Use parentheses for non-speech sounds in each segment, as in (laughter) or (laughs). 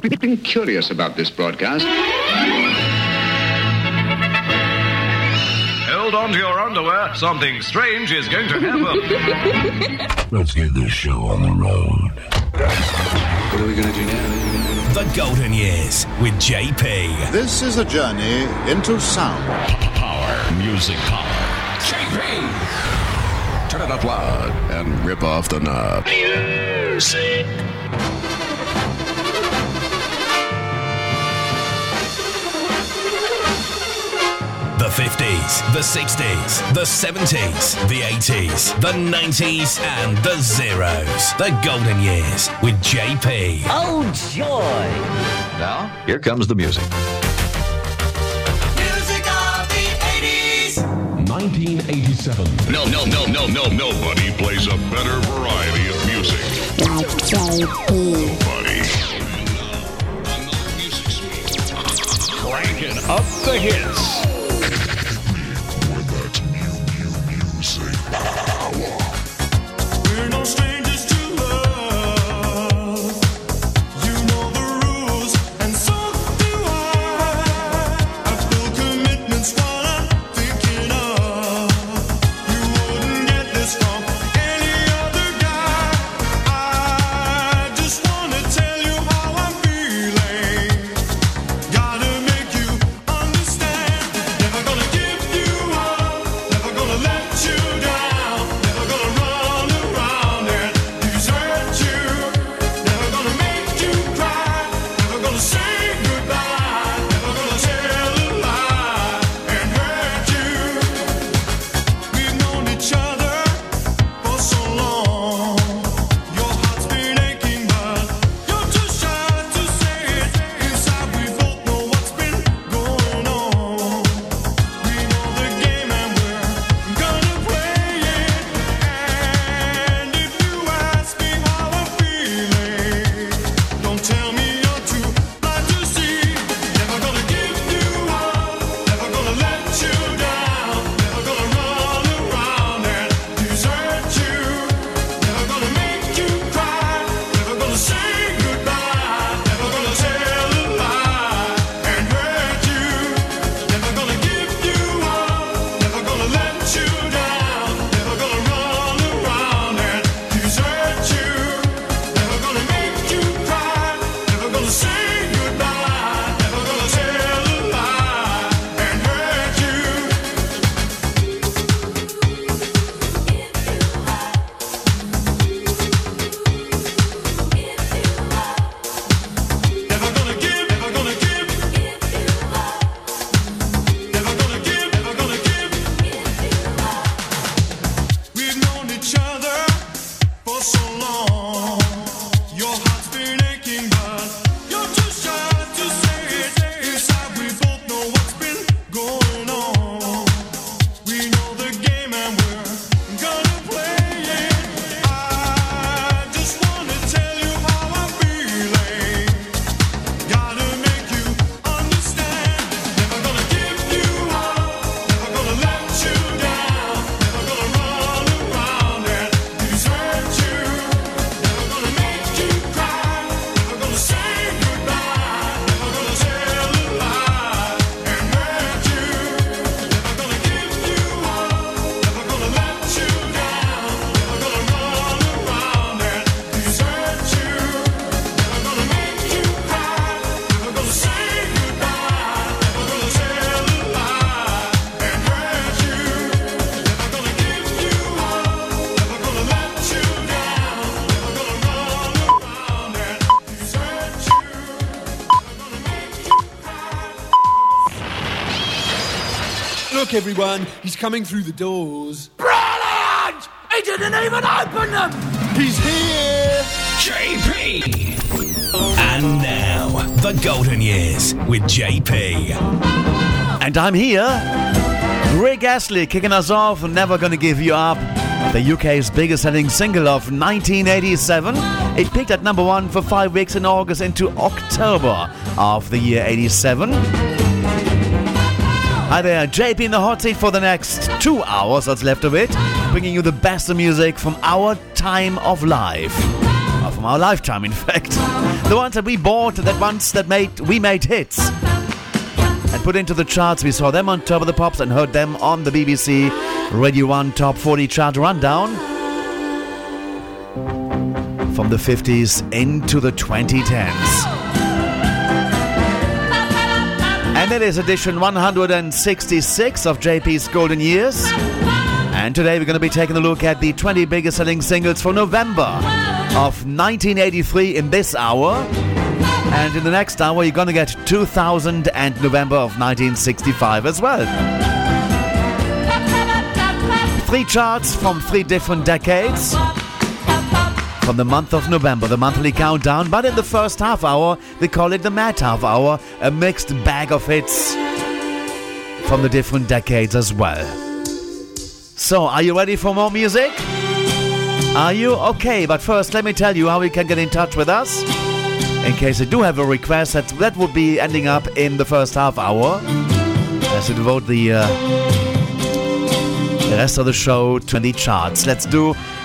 been curious about this broadcast. Hold on to your underwear. Something strange is going to happen. (laughs) Let's get this show on the road. What are we going to do now? The Golden Years with JP. This is a journey into sound. Power, music power. JP! Turn it up loud and rip off the knob. Music 50s, the 60s, the 70s, the 80s, the 90s, and the zeros. The golden years with JP. Oh, joy! Now, here comes the music. Music of the 80s! 1987. No, no, no, no, no, nobody plays a better variety of music. Like JP. Nobody. Cranking up the hits. anyone. He's coming through the doors. Brilliant! He didn't even open them! He's here! JP! And now, the golden years with JP. And I'm here. Rick Astley kicking us off, Never Gonna Give You Up. The UK's biggest selling single of 1987. It peaked at number one for five weeks in August into October of the year 87. Hi there, JP in the hot seat for the next two hours that's left of it, bringing you the best of music from our time of life. Uh, from our lifetime, in (laughs) fact. The ones that we bought, that ones that made we made hits. And put into the charts, we saw them on Top of the Pops and heard them on the BBC Radio 1 Top 40 chart rundown. From the 50s into the 2010s. And it is edition 166 of JP's Golden Years. And today we're going to be taking a look at the 20 biggest selling singles for November of 1983 in this hour. And in the next hour, you're going to get 2000 and November of 1965 as well. Three charts from three different decades. From the month of November, the monthly countdown, but in the first half hour, we call it the Mad Half Hour, a mixed bag of hits from the different decades as well. So, are you ready for more music? Are you? Okay, but first, let me tell you how you can get in touch with us. In case you do have a request, that, that would be ending up in the first half hour. As we devote the, uh, the rest of the show to the charts. Let's do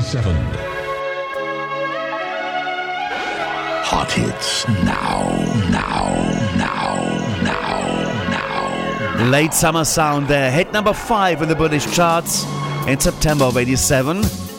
1987. Hot hits now, now, now, now, now. Late summer sound there, hit number five in the British charts in September of 87.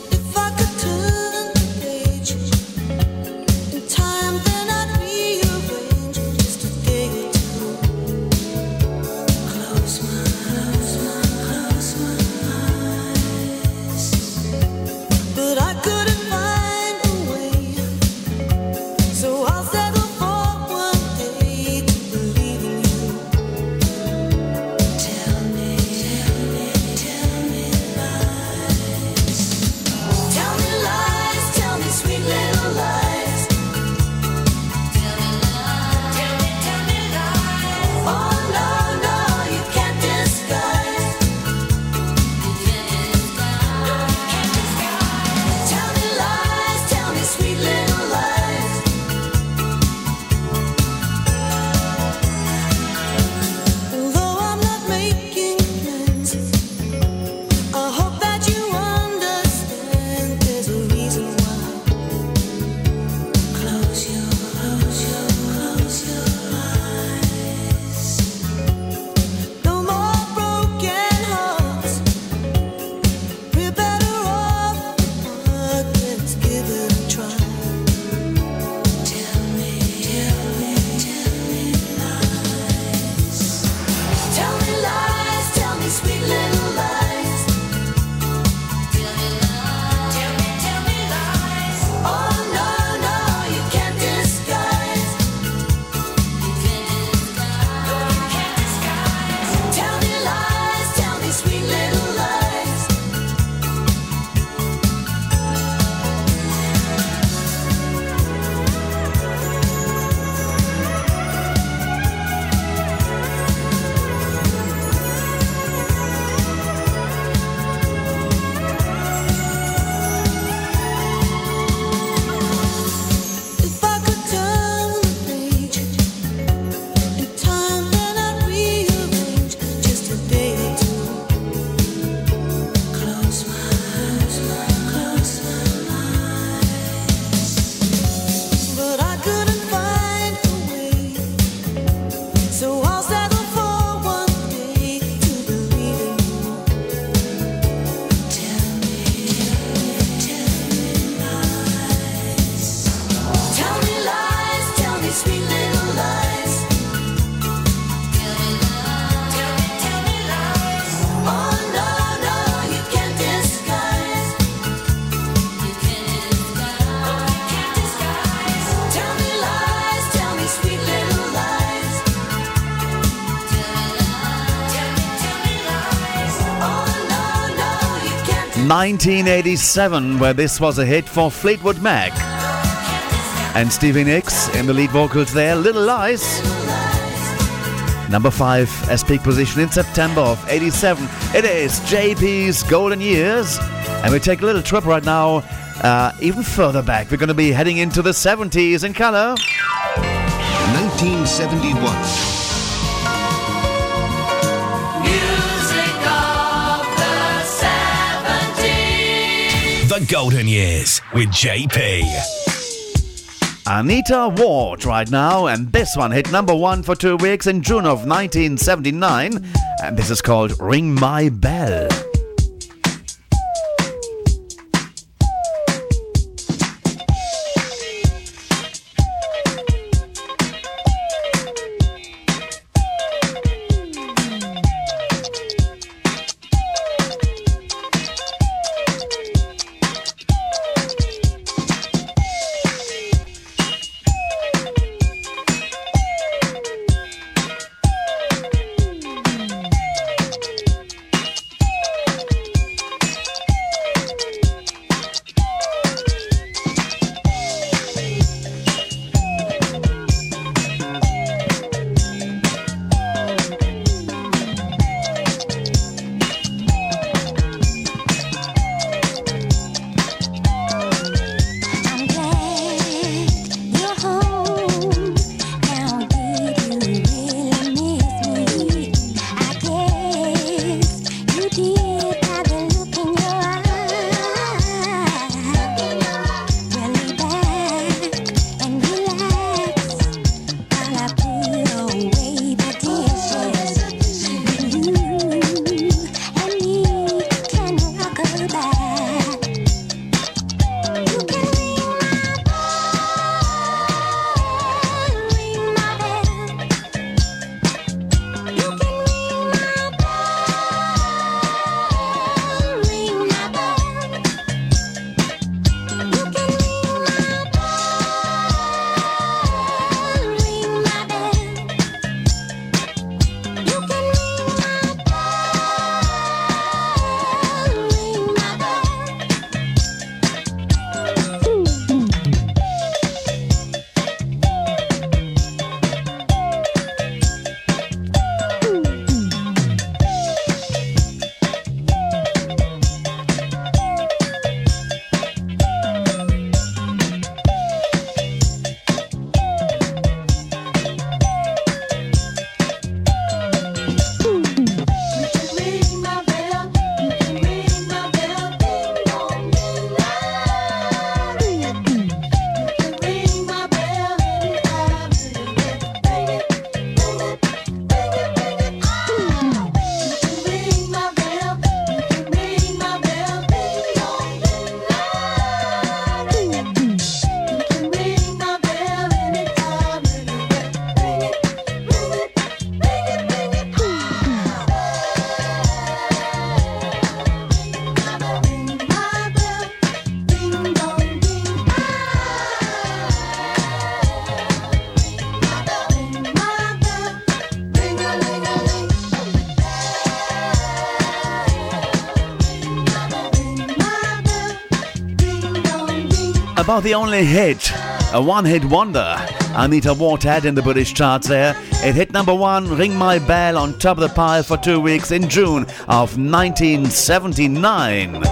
1987, where this was a hit for Fleetwood Mac. And Stevie Nicks in the lead vocals there, Little Lies. Number 5 as peak position in September of 87. It is JP's Golden Years. And we take a little trip right now, uh, even further back. We're going to be heading into the 70s in color. 1971. The Golden Years with JP. Anita Ward right now, and this one hit number one for two weeks in June of 1979, and this is called Ring My Bell. About the only hit, a one hit wonder, Anita Ward had in the British charts there. It hit number one, Ring My Bell, on top of the pile for two weeks in June of 1979.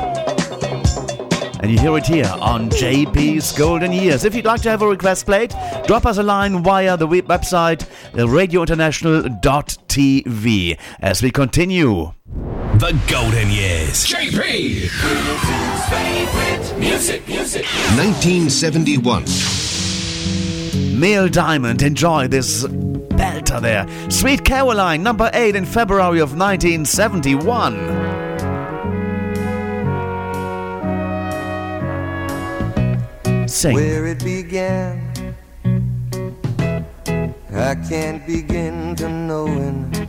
And you hear it here on JP's Golden Years. If you'd like to have a request played, drop us a line via the website radiointernational.tv as we continue. The Golden Years. JP. music, music. 1971. Neil Diamond, enjoy this belter there. Sweet Caroline, number 8 in February of 1971. Sing. Where it began, I can't begin to knowing,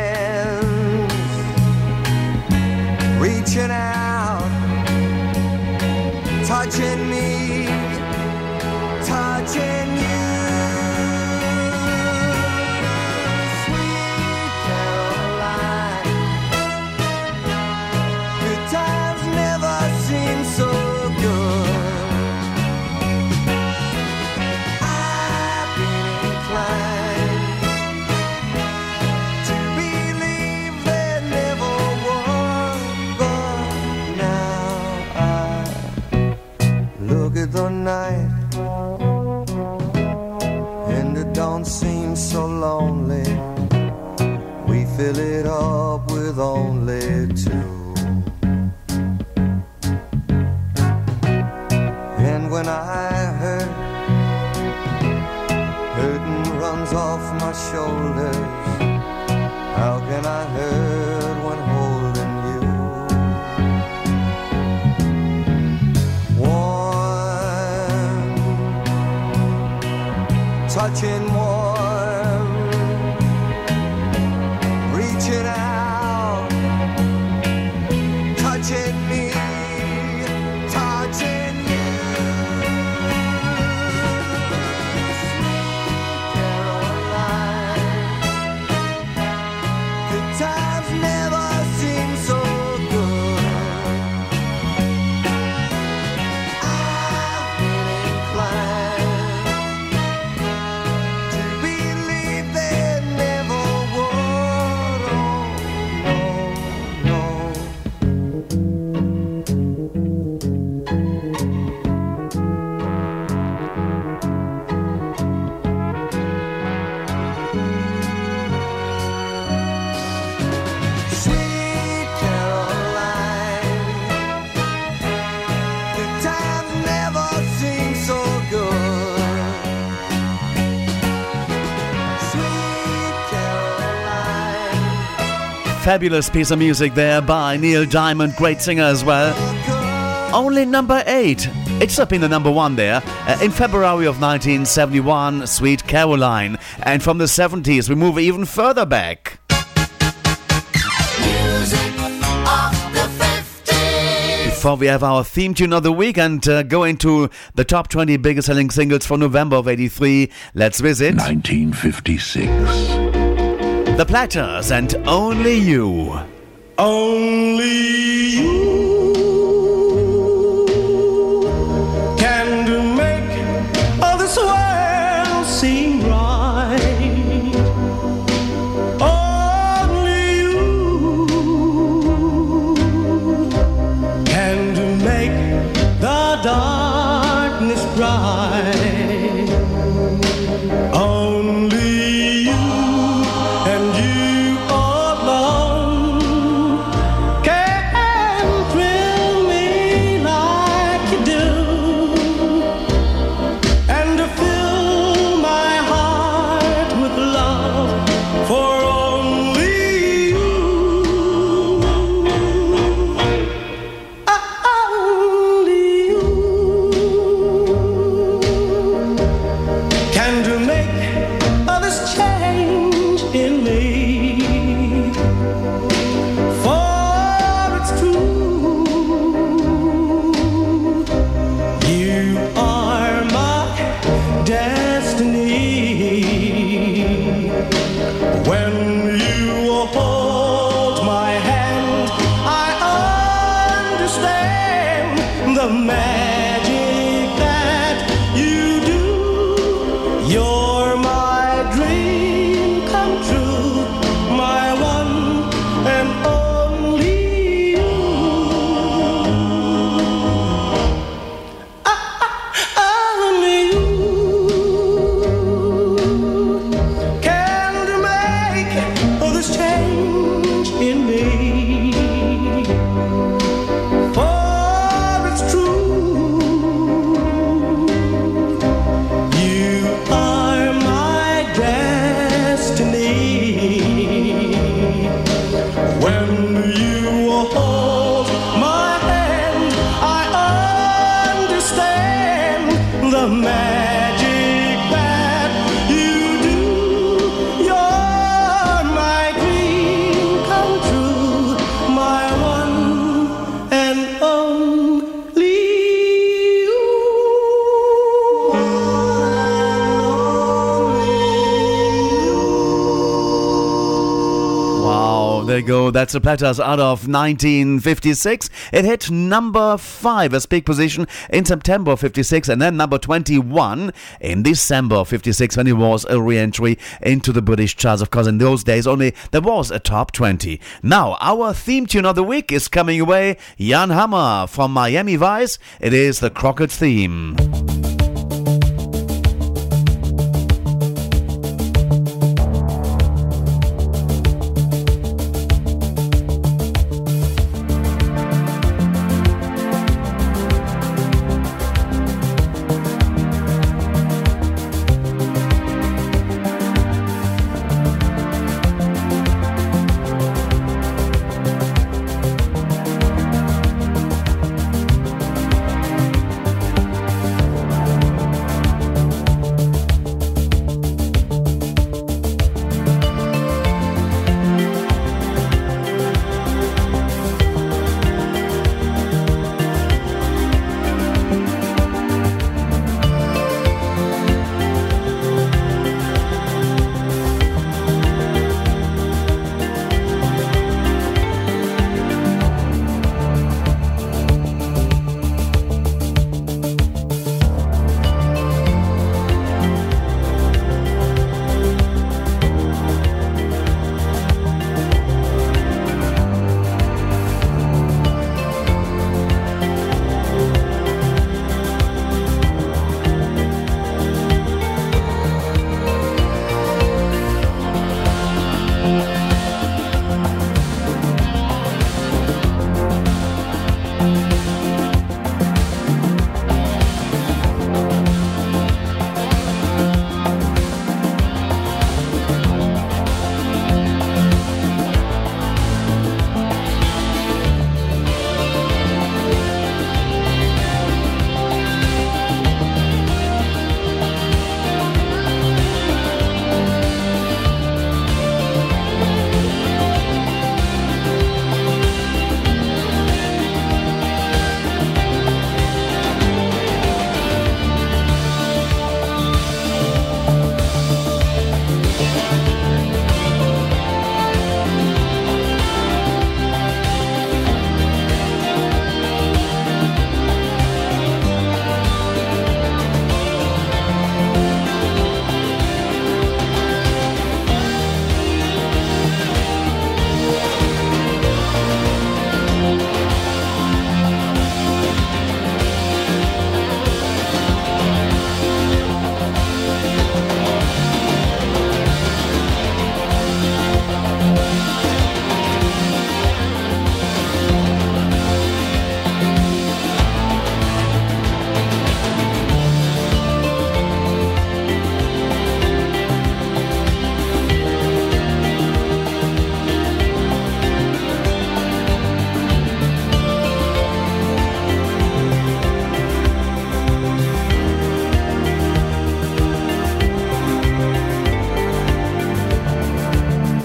reaching out, touching me, touching you. Up Fabulous piece of music there by Neil Diamond, great singer as well. Only number eight. It's up in the number one there. Uh, in February of 1971, Sweet Caroline. And from the 70s, we move even further back. Music of the 50s. Before we have our theme tune of the week and uh, go into the top 20 biggest selling singles for November of 83, let's visit 1956. The Platters and Only You. Only you can make all this world seem right. Only you can make the darkness bright. The Platters out of 1956. It hit number 5, as big position in September 56, and then number 21 in December 56 when it was a re entry into the British charts. Of course, in those days, only there was a top 20. Now, our theme tune of the week is coming away Jan Hammer from Miami Vice. It is the Crockett theme.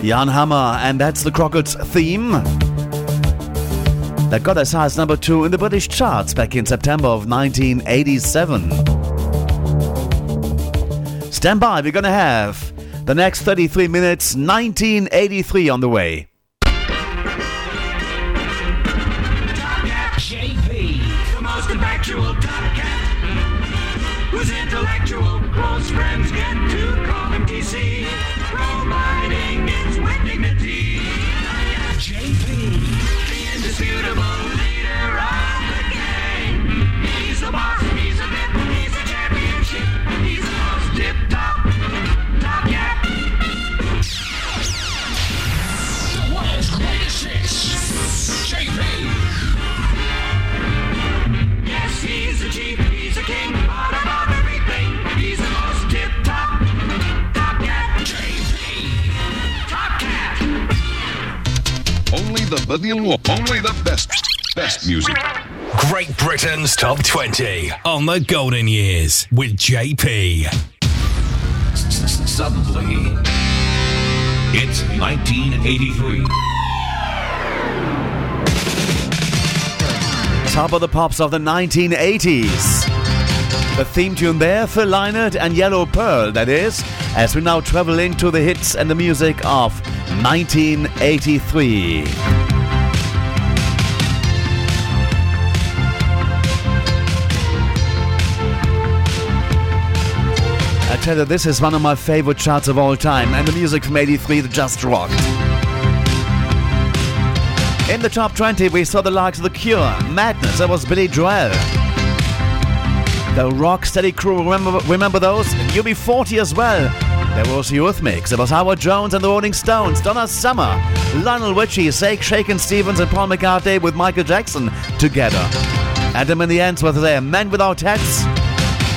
Jan Hammer, and that's the Crockett's theme. That got as high as number two in the British charts back in September of 1987. Stand by, we're gonna have the next 33 minutes, 1983 on the way. Top 20 on the Golden Years with JP. Suddenly, it's 1983. Top of the pops of the 1980s. The theme tune there, Phil Lynott and Yellow Pearl, that is, as we now travel into the hits and the music of 1983. Tell you, this is one of my favorite charts of all time, and the music from 83 that just rocked. In the top 20, we saw the likes of The Cure, Madness, that was Billy Joel. The Rocksteady crew, remember, remember those? And UB40 as well. There was Eurythmics, there was Howard Jones and the Rolling Stones, Donna Summer, Lionel Richie, Sake, Shakin' Stevens, and Paul McCartney with Michael Jackson together. Adam and the Ants were there, Men Without Hats,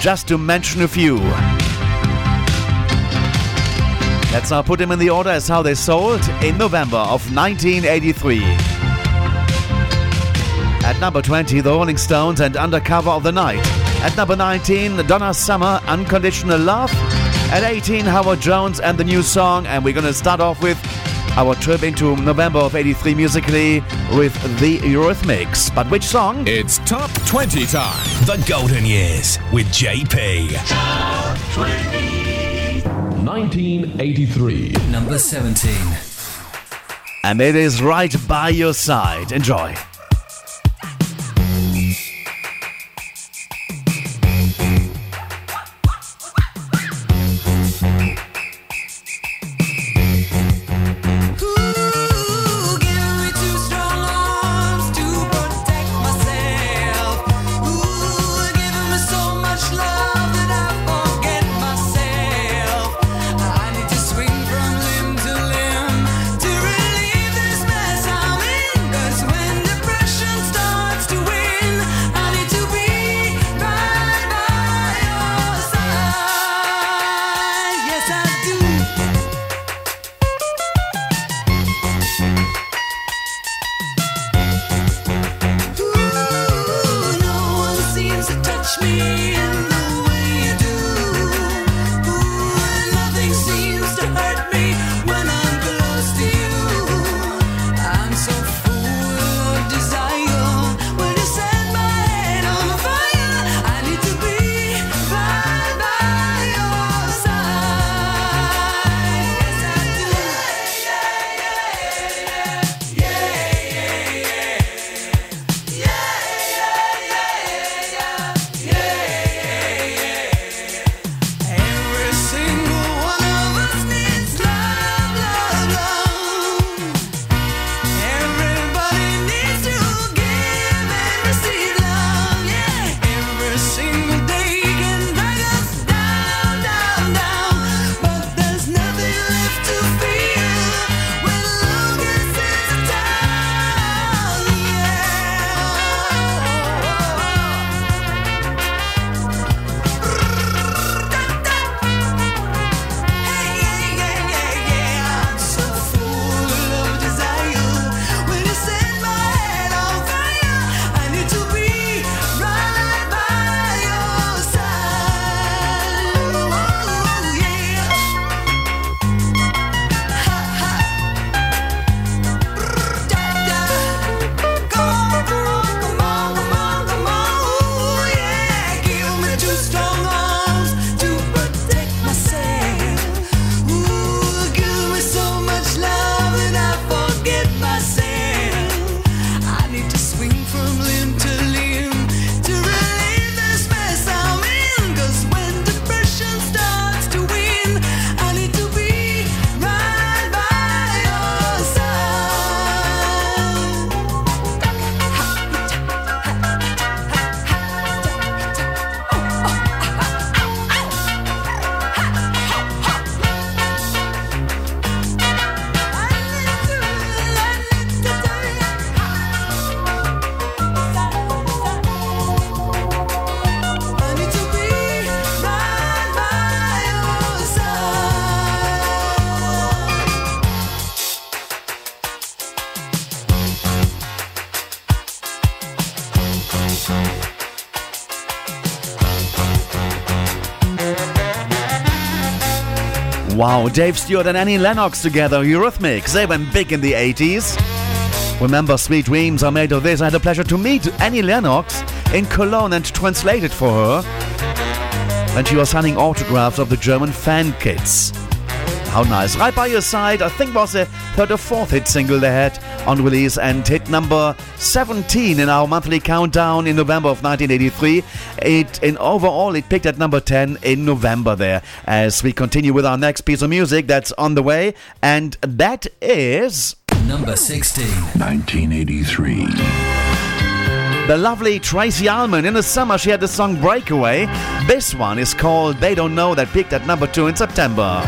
just to mention a few. Let's now put them in the order as how they sold in November of 1983. At number 20, The Rolling Stones and Undercover of the Night. At number 19, Donna Summer, Unconditional Love. At 18, Howard Jones and the new song. And we're going to start off with our trip into November of 83 musically with the Eurythmics. But which song? It's Top 20 time. The Golden Years with JP. Top 20. 1983. Number 17. And it is right by your side. Enjoy. Dave Stewart and Annie Lennox together, Eurythmics. They went big in the 80s. Remember, Sweet Dreams are made of this. I had the pleasure to meet Annie Lennox in Cologne and translate it for her when she was signing autographs of the German fan kits. How nice. Right by your side, I think was the third or fourth hit single they had on release and hit number 17 in our monthly countdown in November of 1983. It in overall it peaked at number 10 in November there. As we continue with our next piece of music that's on the way, and that is Number 16. 1983. the lovely Tracey Ullman. In the summer, she had the song Breakaway. This one is called They Don't Know that peaked at number two in September.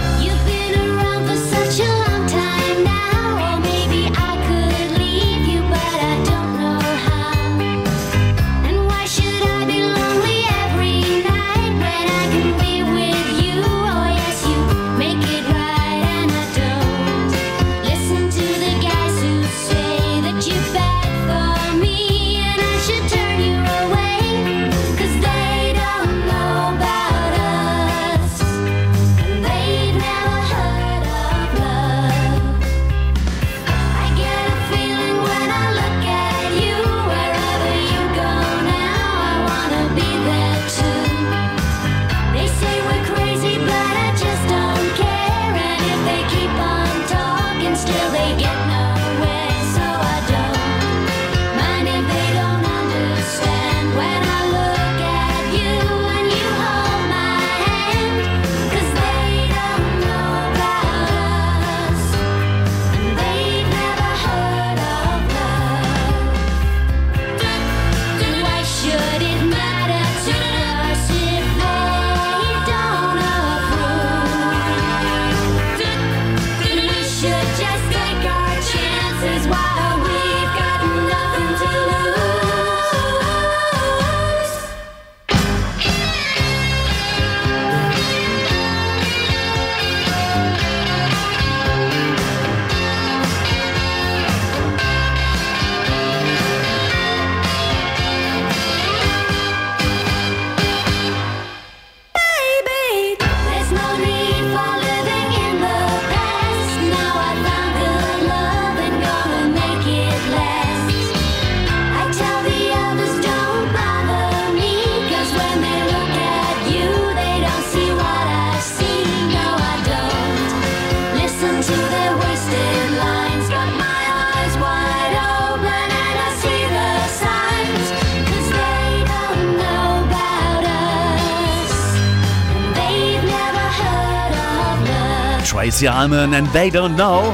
Tracey and They Don't Know.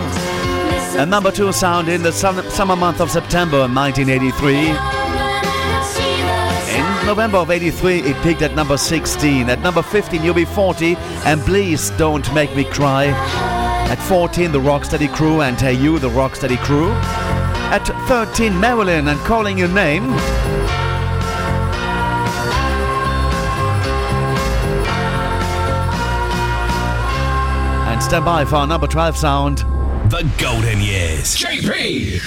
A number two sound in the summer month of September 1983. In November of 83, it peaked at number 16. At number 15, UB40, and Please Don't Make Me Cry. At 14, The Rocksteady Crew and Hey You, The Rocksteady Crew. At 13, Marilyn and Calling Your Name. Stand by for our number 12 sound. The Golden Years. JP!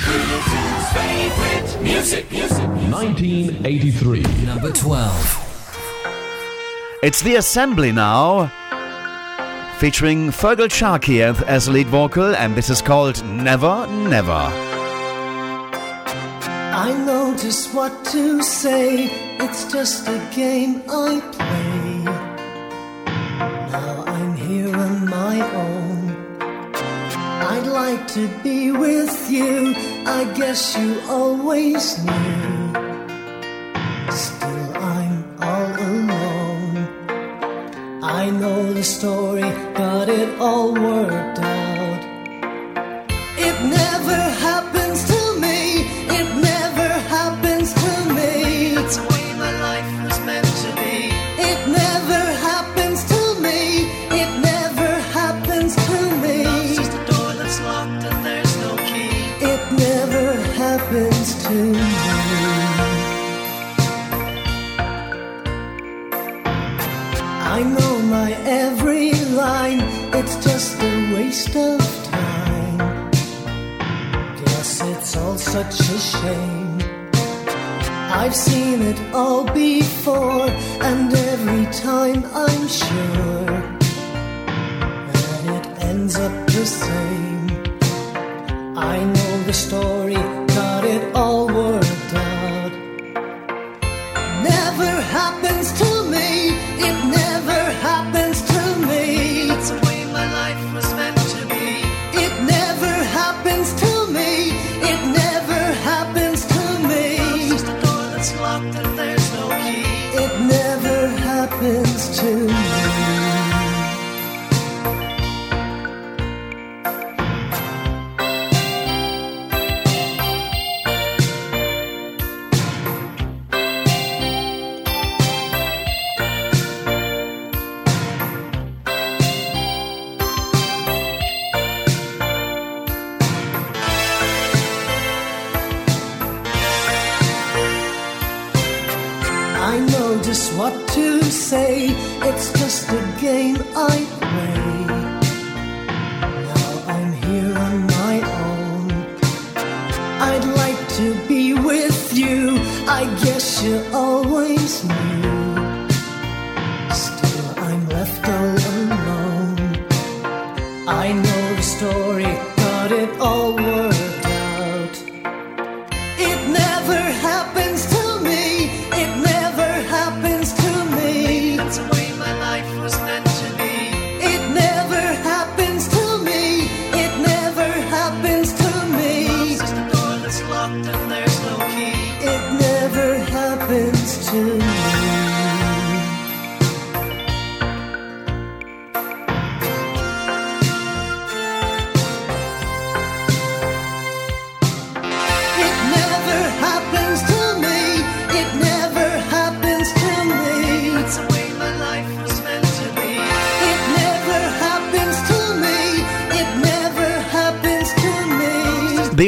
favorite music. music. 1983. Number 12. It's the Assembly now, featuring Feargal Sharkey as- as lead vocal, and this is called Never Never. I know just what to say. It's just a game I play. My own. I'd like to be with you. I guess you always knew. Still, I'm all alone. I know the story, got it all worked out. Such a shame. I've seen it all before, and every time I'm sure that it ends up the same. I know the story, got it all worked out. Never happens to never happens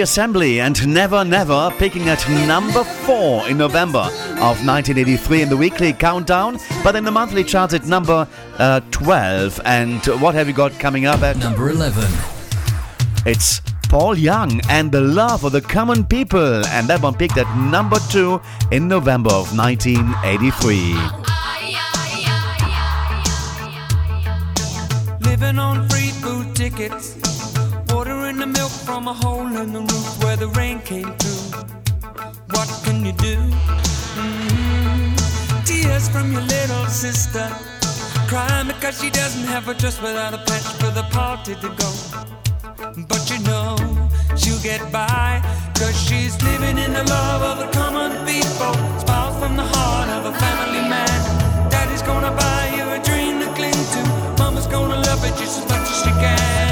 The Assembly and Never Never picking at number 4 in November of 1983 in the weekly countdown, but in the monthly charts at number uh, 12. And what have you got coming up at number 11? It's Paul Young and the Love of the Common People, and that one picked at number 2 in November of 1983. Living on free food tickets. From a hole in the roof where the rain came through. What can you do? Mm. Tears from your little sister. Crying because she doesn't have a dress without a patch for the party to go. But you know she'll get by. Cause she's living in the love of the common people. Smiles from the heart of a family man. Daddy's gonna buy you a dream to cling to. Mama's gonna love it just as much as she can.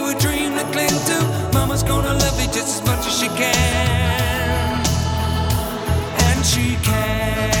Mama's gonna love you just as much as she can. And she can.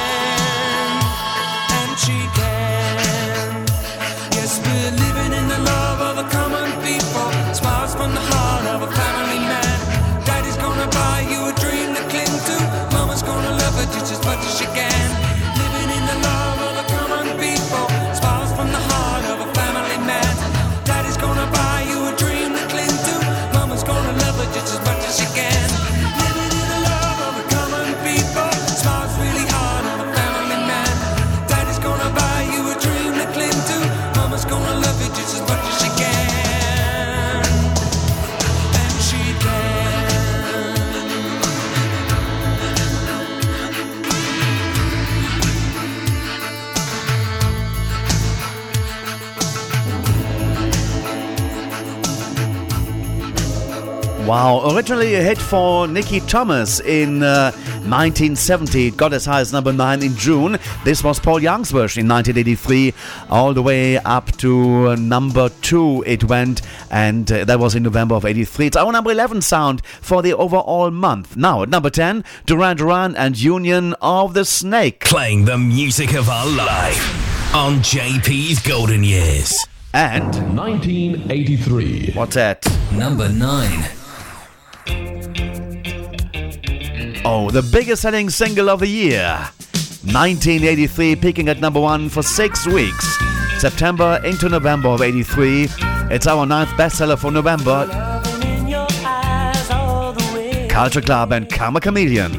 She can. Yes, we're living in the love of the common people. Smiles from the heart of a family man. Daddy's gonna buy you a dream to cling to. Mama's gonna love it just as much as she can. Wow, originally a hit for Nicky Thomas in uh, 1970. It got as high as number 9 in June. This was Paul Young's version in 1983, all the way up to uh, number 2 it went, and uh, that was in November of 83. It's our number 11 sound for the overall month. Now, at number 10, Duran Duran and Union of the Snake. Playing the music of our life on JP's Golden Years. And 1983. What's that? Number 9. Oh, the biggest selling single of the year. 1983, peaking at number one for six weeks. September into November of 83. It's our ninth bestseller for November. Culture Club and Karma Chameleon.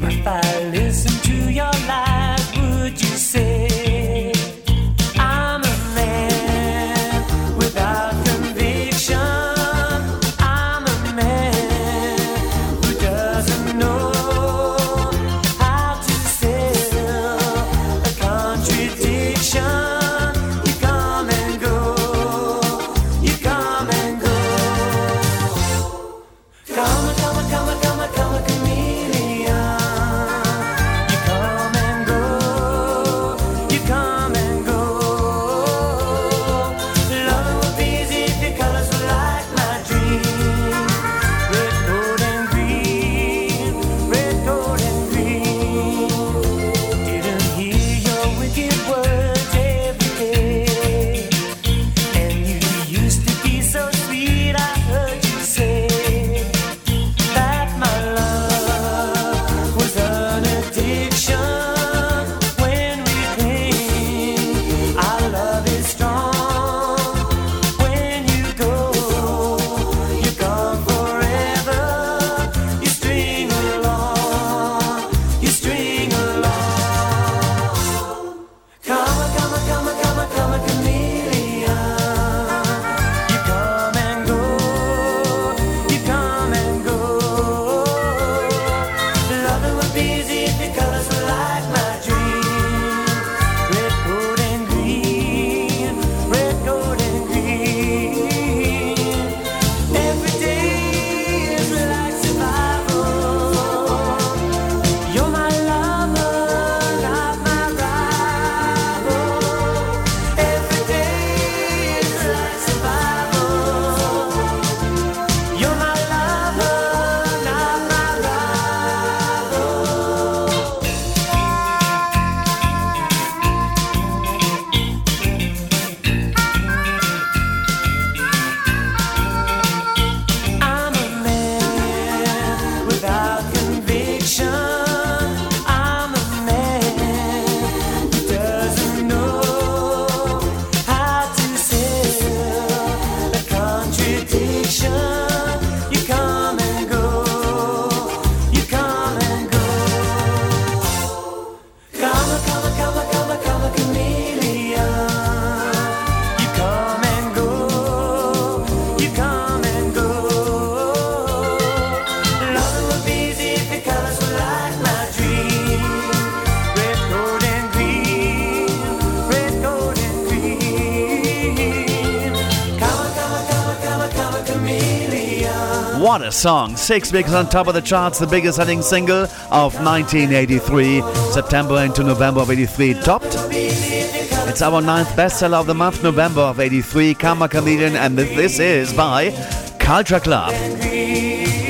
Song! Six weeks on top of the charts, the biggest selling single of 1983, September into November of 83, topped. It's our ninth bestseller of the month, November of 83, Karma Chameleon, and this is by Culture Club.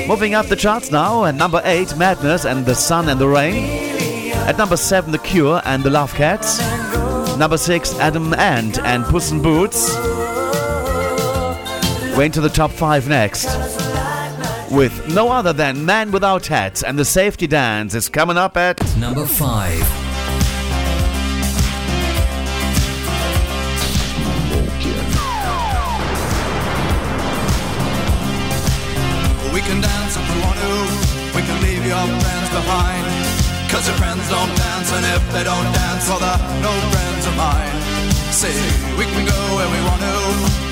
Moving up the charts now, at number 8, Madness and the Sun and the Rain. At number 7, The Cure and the Love Cats. Number 6, Adam Ant and Puss in Boots. We're into the top 5 next. With no other than Men Without Hats and the Safety Dance is coming up at Number 5. We can dance if we want to. We can leave your friends behind. Cause your friends don't dance, and if they don't dance, well, they're no friends of mine. See, we can go where we want to,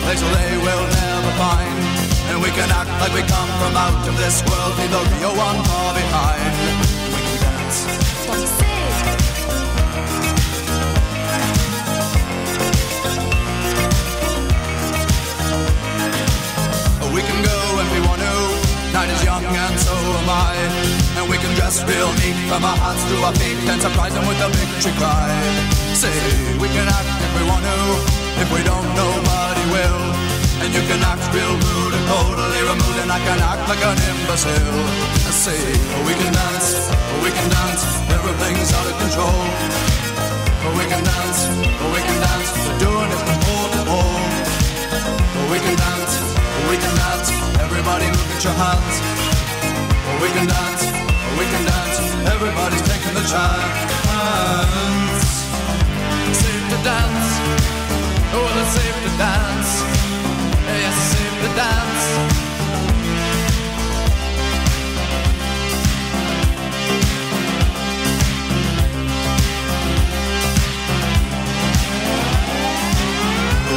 places they will never find. And we can act like we come from out of this world, leave the real one far behind. We can dance. We can go if we want to. Night is young and so am I. And we can dress real neat from our hearts to our feet and surprise them with a victory cry. Say, we can act if we want to. If we don't, nobody will. And you can act real rude and totally removed, and I can act like an imbecile. I say, we can dance, we can dance, everything's out of control. We can dance, we can dance, we're doing it from pole to pole. We can dance, we can dance, everybody look at your hands. We can dance, we can dance, everybody's taking the chance. Safe to dance, oh, it's safe to dance. Dance.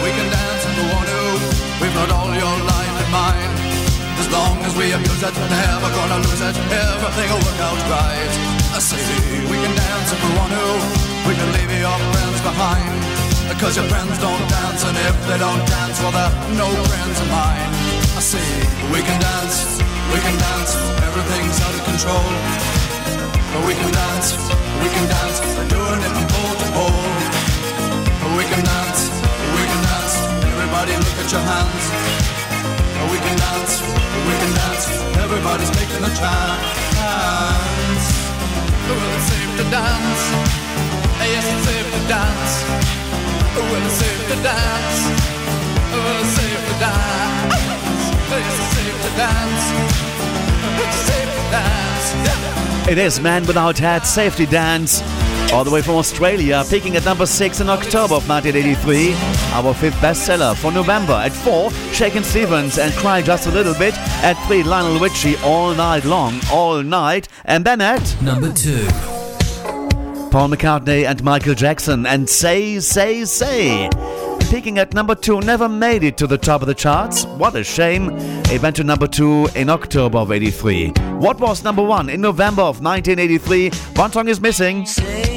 We can dance if we want to. We've got all your life in mind. As long as we abuse it, never gonna lose it. Everything will work out right. I say we can dance if we want to. We can leave your friends behind. Because your friends don't dance, and if they don't dance, well, they're no friends of mine. I say we can dance, we can dance. Everything's out of control. But we can dance, we can dance. We're doing it from pole to pole. We can dance, we can dance. Everybody look at your hands. We can dance, we can dance. Everybody's making a chance. Well, it's safe to dance. Yes, it's safe to dance. Well, it's safe to dance. Well, it's safe to dance. It's safe to dance. It's safe to dance. Yeah. It is Man Without Hat Safety Dance. All the way from Australia, peaking at number 6 in October of 1983. Our fifth bestseller for November. At 4, Shakin' Stevens and Cry Just a Little Bit. At 3, Lionel Richie All Night Long, All Night. And then at Number 2. Paul McCartney and Michael Jackson and Say, Say, Say. Peaking at number 2, never made it to the top of the charts. What a shame. It went to number 2 in October of 83. What was number 1 in November of 1983? One song is missing. Say,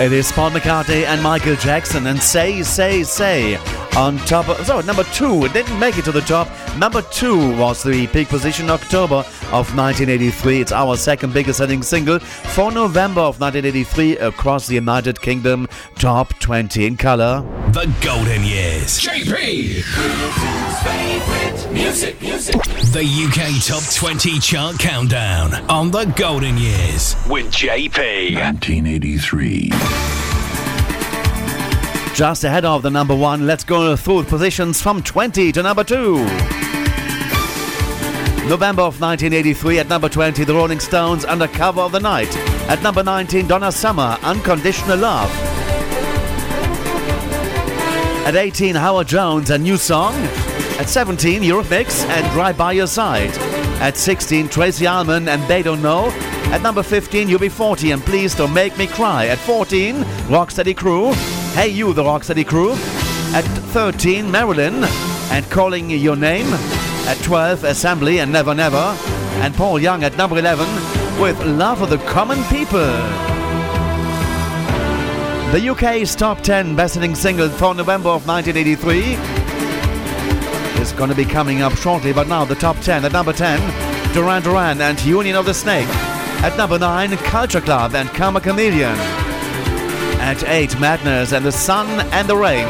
It is Paul McCartney and Michael Jackson and Say, Say, Say on top of. So, number two, it didn't make it to the top. Number two was the peak position October of 1983. It's our second biggest selling single for November of 1983 across the United Kingdom. Top 20 in color. The Golden Years. JP. favorite music, music. The UK Top 20 Chart Countdown on The Golden Years with JP. 1983. Just ahead of the number one, let's go through the positions from 20 to number two. November of 1983 at number 20, The Rolling Stones, Under Cover of the Night. At number 19, Donna Summer, Unconditional Love. At 18, Howard Jones, A New Song. At 17, Eurythmics and Right By Your Side. At 16, Tracey Ullman and They Don't Know. At number 15, UB40 and Please Don't Make Me Cry. At 14, Rocksteady Crew. Hey You, the Rocksteady Crew. At 13, Marilyn and Calling Your Name. At 12, Assembly and Never Never. And Paul Young at number 11 with Love of the Common People. The UK's top 10 best-selling single for November of 1983 is going to be coming up shortly, but now the top 10. At number 10, Duran Duran and Union of the Snake. At number 9, Culture Club and Karma Chameleon. At 8, Madness and the Sun and the Rain.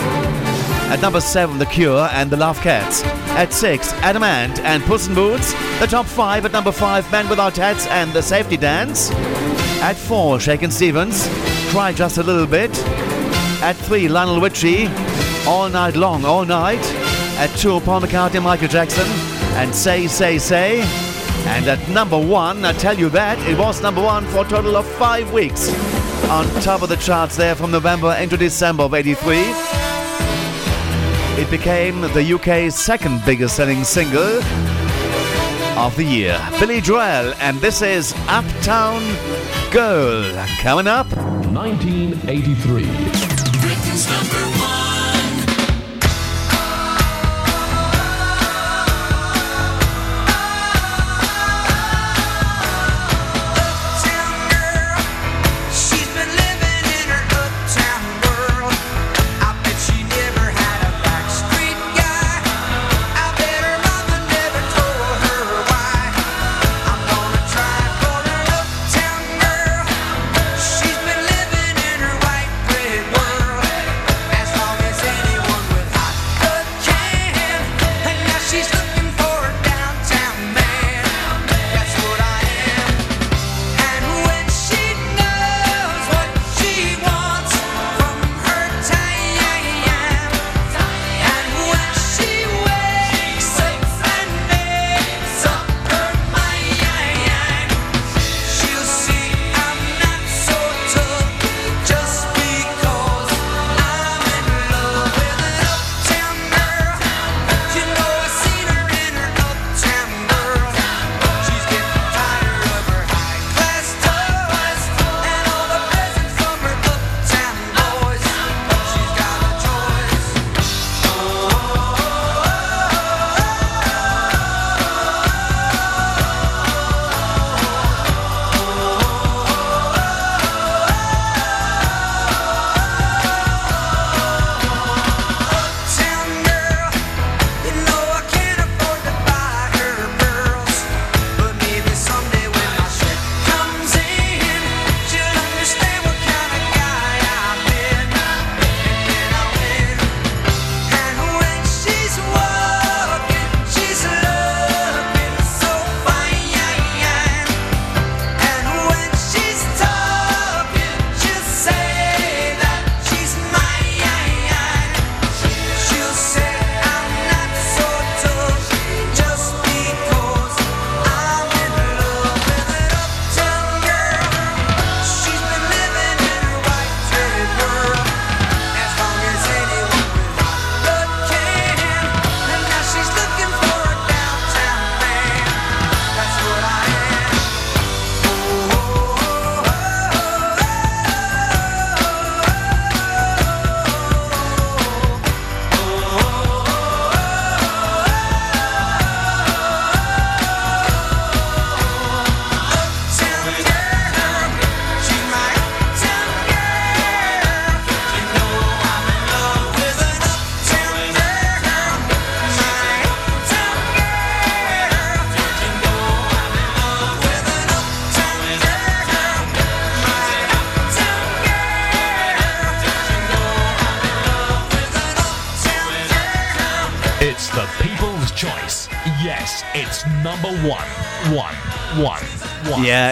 At number 7, The Cure and the Love Cats. At 6, Adam Ant and Puss in Boots. The top 5 at number 5, Men Without Hats and The Safety Dance. At 4, Shakin' Stevens, Cry Just a Little Bit. At 3, Lionel Richie, All Night Long, All Night. At 2, Paul McCartney and Michael Jackson, and Say, Say, Say. And at number 1, I tell you that, it was number 1 for a total of 5 weeks. On top of the charts there from November into December of 83. It became the UK's second biggest selling single of the year. Billy Joel, and this is Uptown Girl. Coming up. 1983.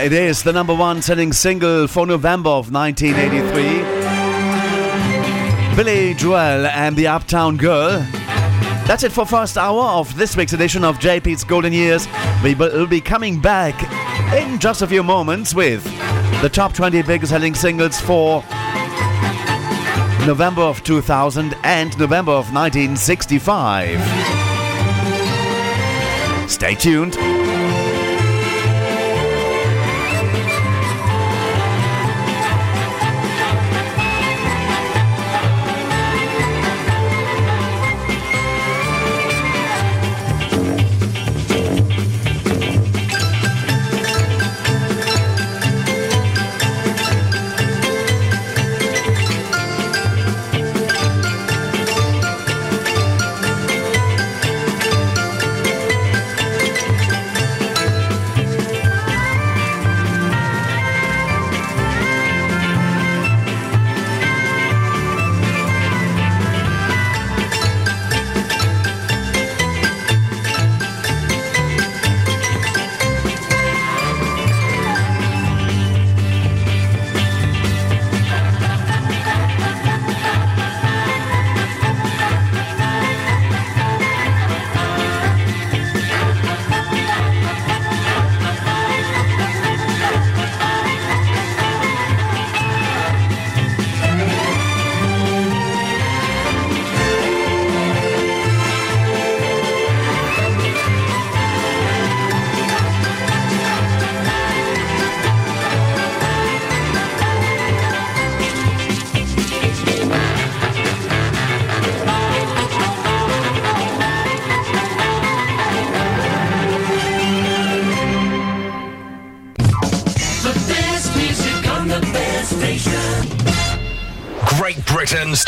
It is the number one selling single for November of 1983. Billy Joel and the Uptown Girl. That's it for first hour of this week's edition of JP's Golden Years. We will be coming back in just a few moments with the top 20 biggest selling singles for November of 2000 and November of 1965. Stay tuned.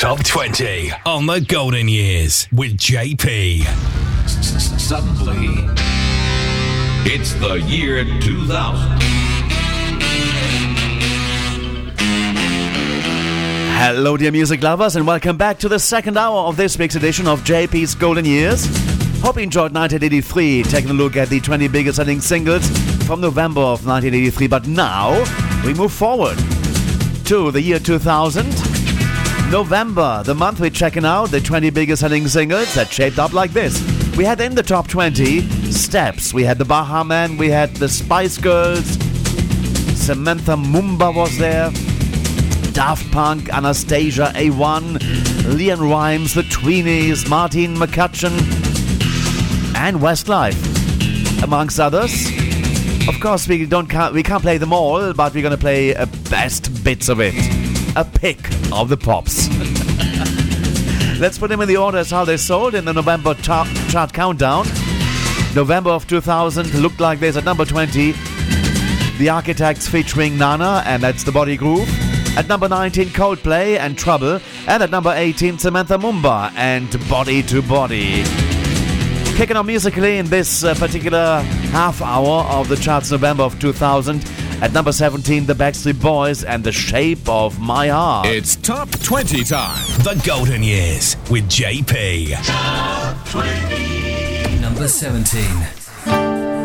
Top 20 on the Golden Years with JP. Suddenly, it's the year 2000. Hello, dear music lovers, and welcome back to the second hour of this week's edition of JP's Golden Years. Hope you enjoyed 1983, taking a look at the 20 biggest selling singles from November of 1983. But now we move forward to the year 2000. November, the month we're checking out the 20 biggest selling singles that shaped up like this. We had in the top 20 Steps, we had the Baha Men, we had the Spice Girls, Samantha Mumba was there. Daft Punk, Anastacia A1, LeAnn Rimes, The Tweenies, Martine McCutcheon, and Westlife, amongst others. Of course, we don't can't, we can't play them all, but we're gonna play a best bits of it, a pick of the pops. Let's put them in the order as how they sold in the November chart countdown. November of 2000 looked like this at number 20. The Architechs featuring Nana, and that's the Body Groove. At number 19, Coldplay and Trouble. And at number 18, Samantha Mumba and Body to Body. Kicking on musically in this uh, particular half hour of the charts November of 2000. At number 17, The Backstreet Boys and The Shape of My Heart. It's Top 20 time. The Golden Years with JP. Number 17.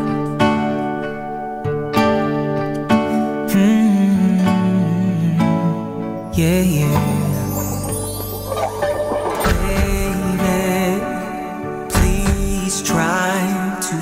Hmm. Yeah, yeah. Baby, please try to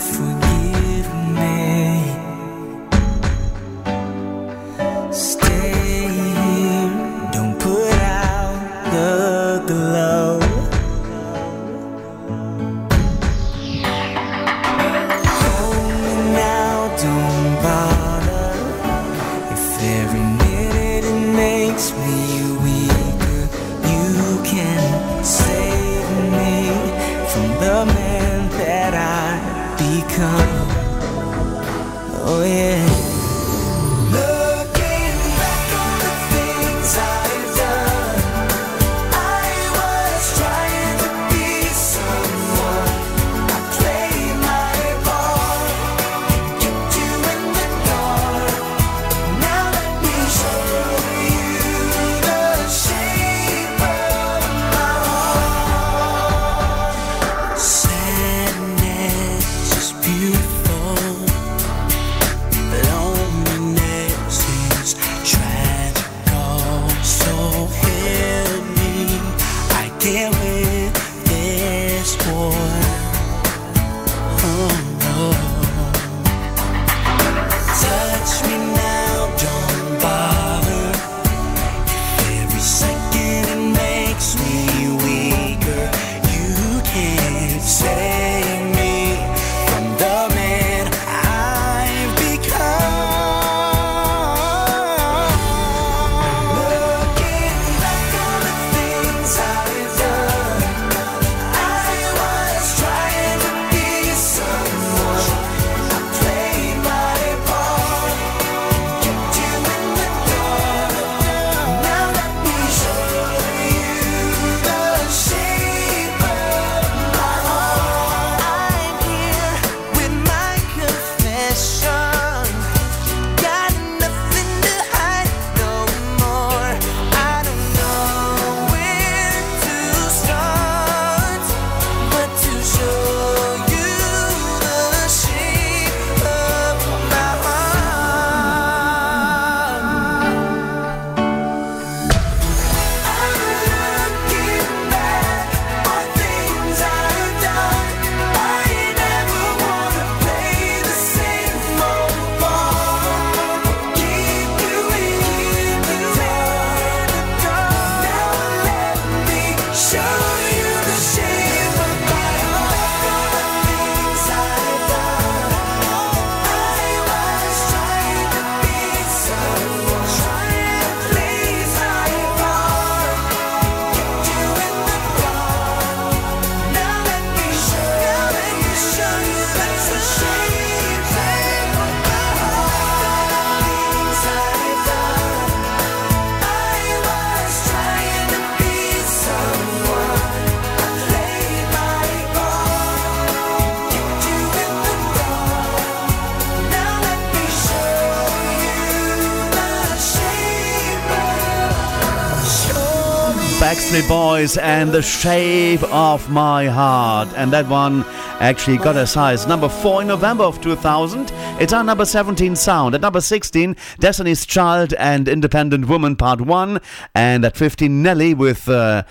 Boys and The Shape of My Heart. And that one actually got a size number four in November of 2000. It's our number 17 sound. At number 16, Destiny's Child and Independent Woman Part 1. And at 15, Nelly with. Uh,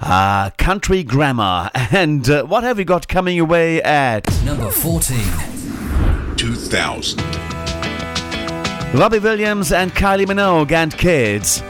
uh, country grammar. (laughs) And uh, what have we got coming away at number 14? 2000. Robbie Williams and Kylie Minogue and Kids.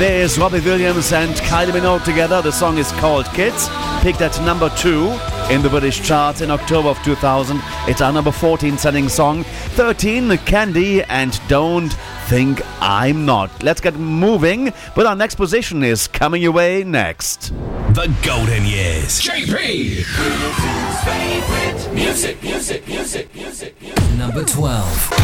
It is Robbie Williams and Kylie Minogue together. The song is called Kids. Picked at number two in the British charts in October of 2000. It's our number 14 selling song. 13, Kandi and Don't Think I'm Not. Let's get moving, but our next position is coming your way next. The Golden Years. JP! favorite music, music, music, music. Number 12.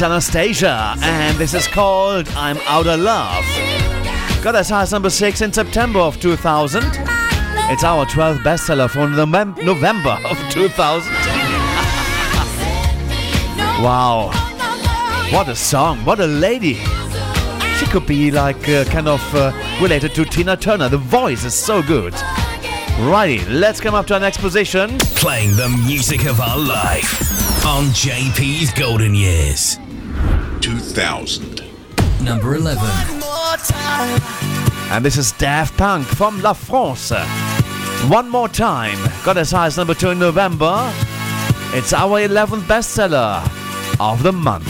It's Anastacia, and this is called I'm Out of Love. Got as high as number 6 in September of 2000. It's our 12th bestseller for Novem- November of 2000. (laughs) wow. What a song, what a lady. She could be like uh, kind of uh, related to Tina Turner. The voice is so good. Righty, let's come up to our next position. Playing the music of our life on JP's Golden Years. 2000. Number 11. And this is Daft Punk from La France. One more time. Got as high as number two in November. It's our 11th bestseller of the month.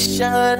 Celebration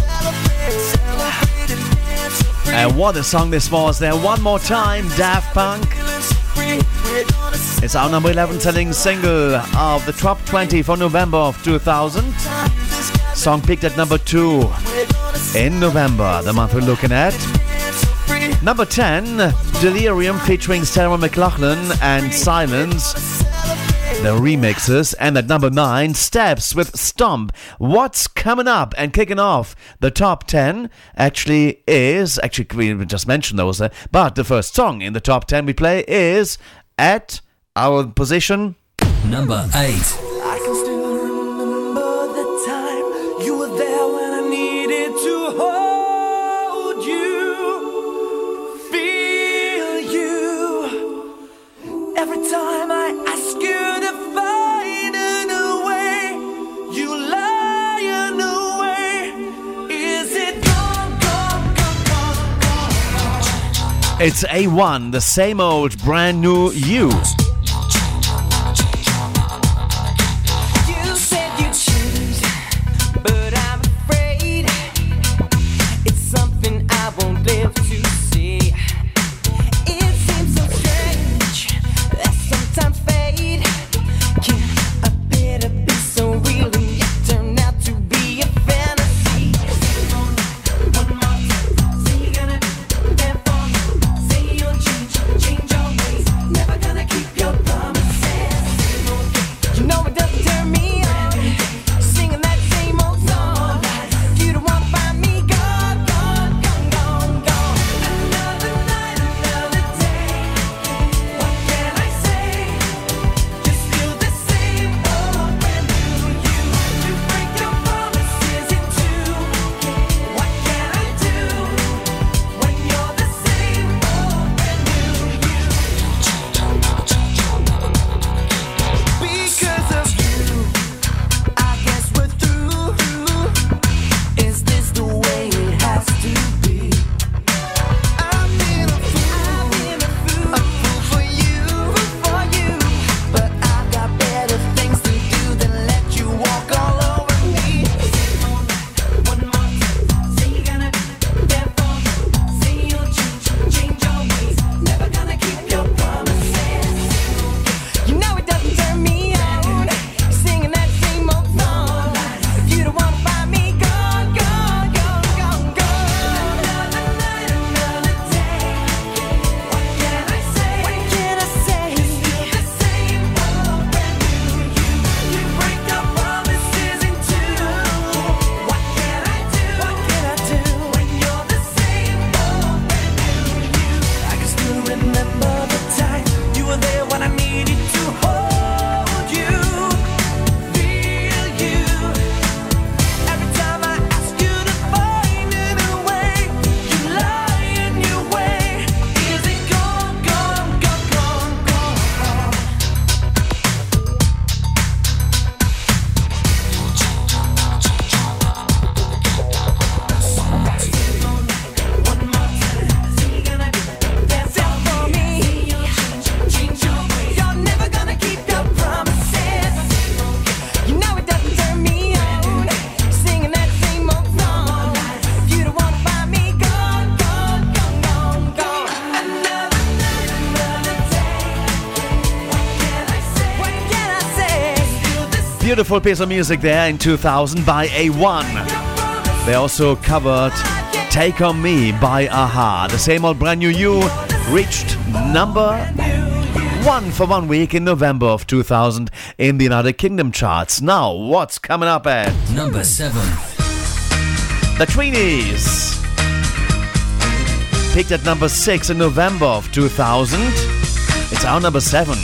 And what a song this was there. One more time, Daft Punk. It's our number 11 selling single of the top 20 for November of 2000. Song picked at number 2 in November, the month we're looking at. Number 10, Delerium featuring Sarah McLachlan and Silence. The remixes. And at number 9, Steps with Stomp. What's coming up and kicking off the top 10 actually is, actually, we just mentioned those, uh, but the first song in the top 10 we play is at our position Number 8. It's A1, the same old brand new you. beautiful piece of music there in 2000 by A1. They also covered Take On Me by a-ha. The same old brand new you reached number one for one week in November of 2000 in the United Kingdom charts. Now, what's coming up at number seven? The Tweenies Picked at number six in November of 2000. It's our number seven.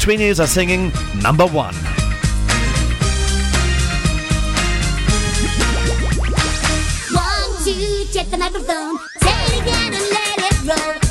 Tweenies are singing number one. check the microphone. Take it and let it roll.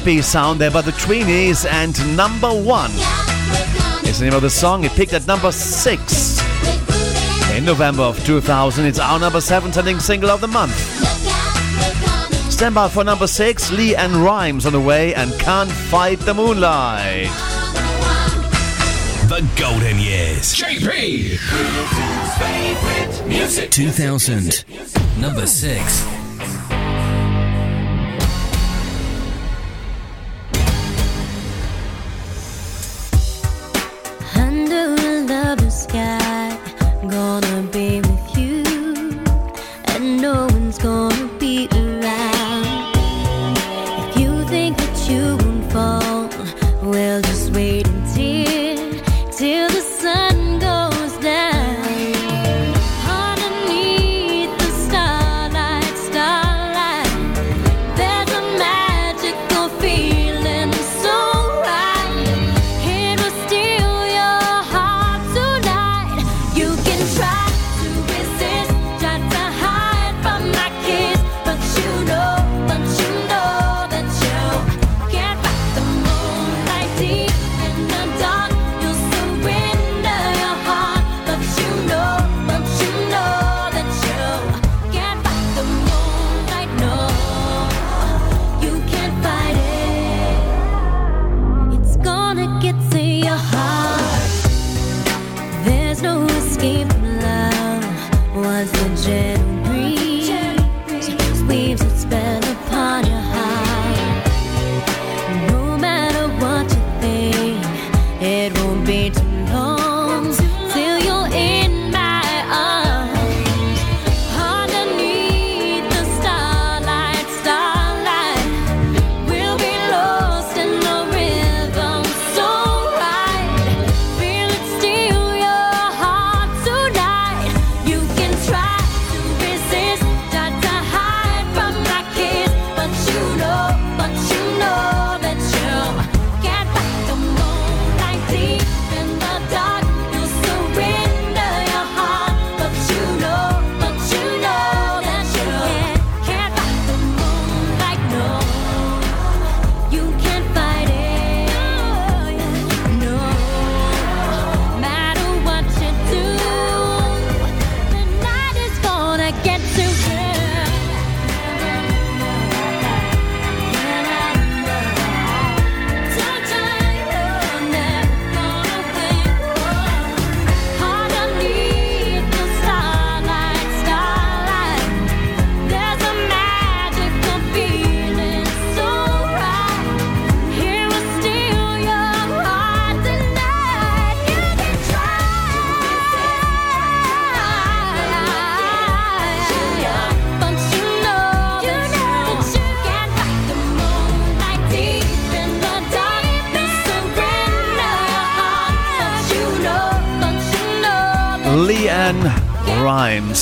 happy sound there by the Tweenies and number one is the name of the song. It picked at number six in November of 2000. It's our number seven trending single of the month. Stand by for number six, LeAnn Rimes on the way and Can't Fight the Moonlight. The Golden Years. JP! 2000, number six.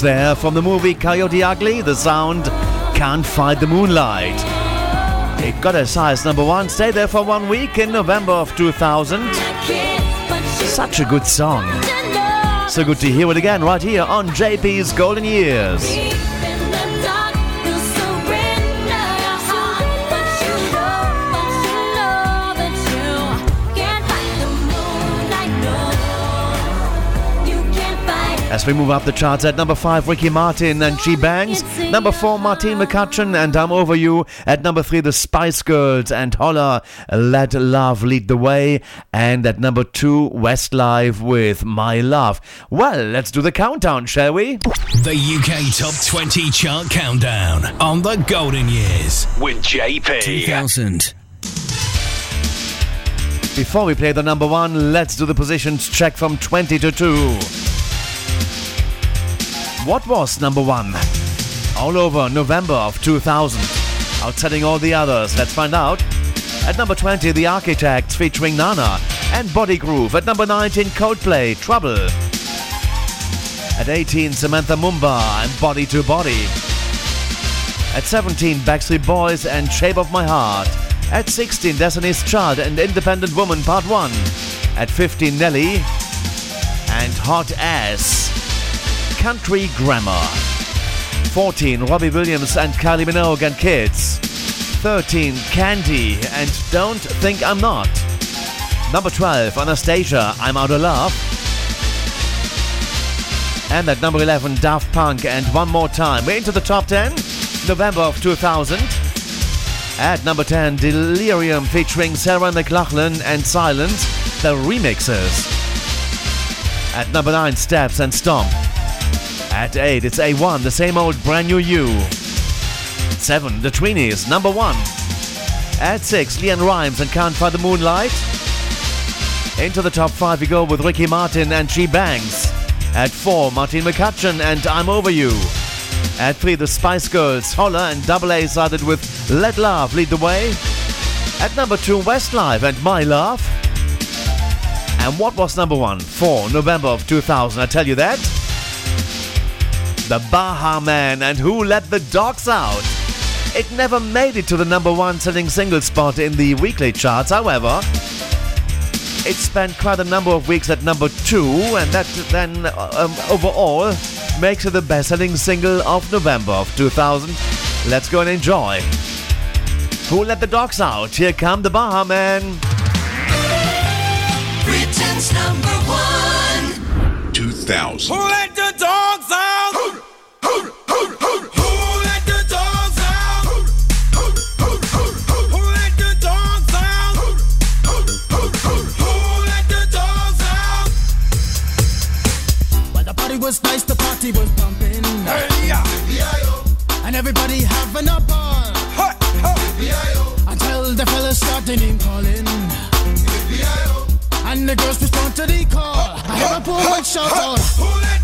There from the movie Coyote Ugly. The sound Can't Fight the Moonlight. It got high as number one, stayed there for one week in November of 2000. Such a good song. So good to hear it again right here on JP's Golden Years. As we move up the charts at number five, Ricky Martin and She Bangs. Number four, Martine McCutcheon and I'm Over You. At number three, the Spice Girls and Holler, Let Love Lead the Way. And at number two, Westlife with My Love. Well, let's do the countdown, shall we? The UK Top 20 Chart Countdown on the Golden Years with JP. 2000. Before we play the number one, let's do the positions check from 20 to 2. What was number one? All over November of 2000. Outselling all the others. Let's find out. At number 20, The Architechs featuring Nana and Body Groove. At number 19, Coldplay, Trouble. At 18, Samantha Mumba and Body to Body. At 17, Backstreet Boys and Shape of My Heart. At 16, Destiny's Child and Independent Woman Part 1. At 15, Nelly and Hot Ass. Country Grammar. 14, Robbie Williams and Kylie Minogue and Kids. 13, Kandi and Don't Think I'm Not. Number 12, Anastacia, I'm Out of Love. And at number 11, Daft Punk and One More Time. We're into the top 10, November of 2000. At number 10, Delerium featuring Sarah McLachlan and Silence, the remixes. At number 9, Steps and Stomp. At 8, it's A1, the same old brand new you. 7, The Tweenies, number 1. At 6, LeAnn Rimes and Can't Find the Moonlight. Into the top 5 we go with Ricky Martin and She Bangs. At 4, Martine McCutcheon and I'm Over You. At 3, The Spice Girls, Holler and Double A sided with Let Love Lead the Way. At number 2, Westlife and My Love. And what was number 1 for November of 2000? I tell you that. The Baha Man and Who Let the Dogs Out. It never made it to the number one selling single spot in the weekly charts, however. It spent quite a number of weeks at number two, and that then um, overall makes it the best selling single of November of 2000. Let's go and enjoy. Who Let the Dogs Out? Here come the Baha Man. Britain's number one. 2000. Who let the the party was pumping. And everybody having a ball. Until the fellas started name calling. And the girls respond to the call. I hear a woman shout out.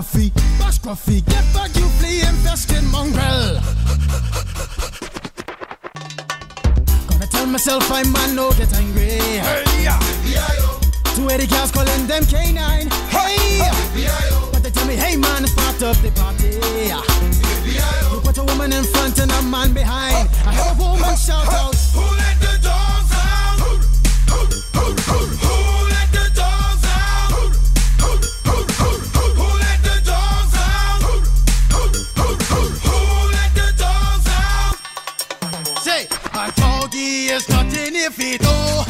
Gruffy, bash Gruffy, get back, you flea infested mongrel. Gonna tell myself I'm man, no get angry. Two eighty girls calling them K9. Hey, but they tell me, hey man, it's part of the party. You put a woman in front and a man behind. I heard a woman shout out. Who let the dogs out? Who let the if he don't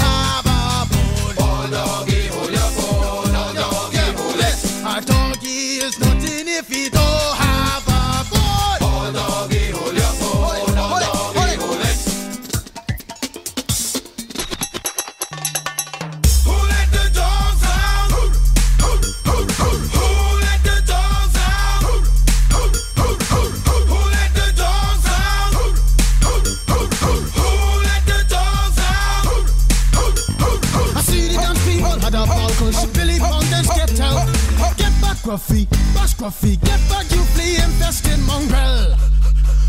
scruffy, bash scruffy, get back you flea infested mongrel.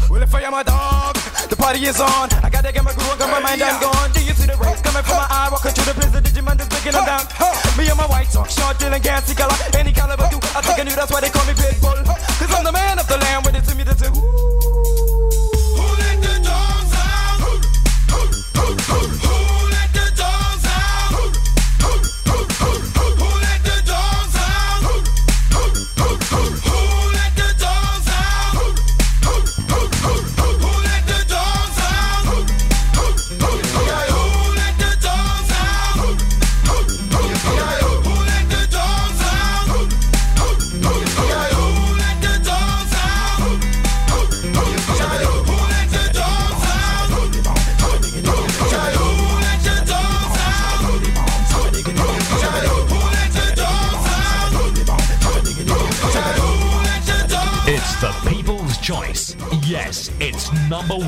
Well, if I am a dog, the party is on. I gotta get my groove on, got my mind, I'm gone. Do you see the rays coming from my eye? Walking through the blizzard, Digimon is breaking them down. Me and my white talk, short, deal, and gassy color. Any caliber do, I think I knew that's why they call me Pitbull. Cause I'm the man of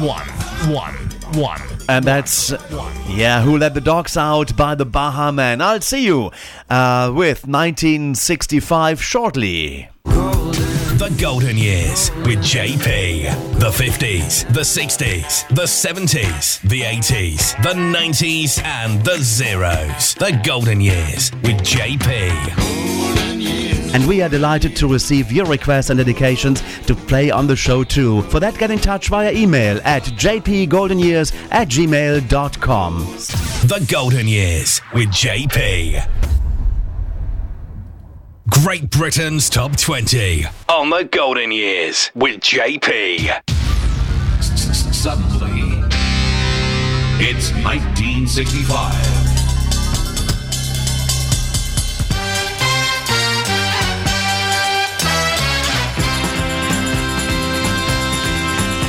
one. One. One. And that's, yeah, Who Let the Dogs Out by the Baha Men. I'll see you uh, with 1965 shortly. The Golden Years with JP. The 50s, the 60s, the 70s, the 80s, the 90s, and the zeros. The Golden Years with JP. And we are delighted to receive your requests and dedications to play on the show too. For that, get in touch via email at jpgoldenyears at gmail.com. The Golden Years with JP. Great Britain's Top 20 on The Golden Years with JP. Suddenly, it's 1965.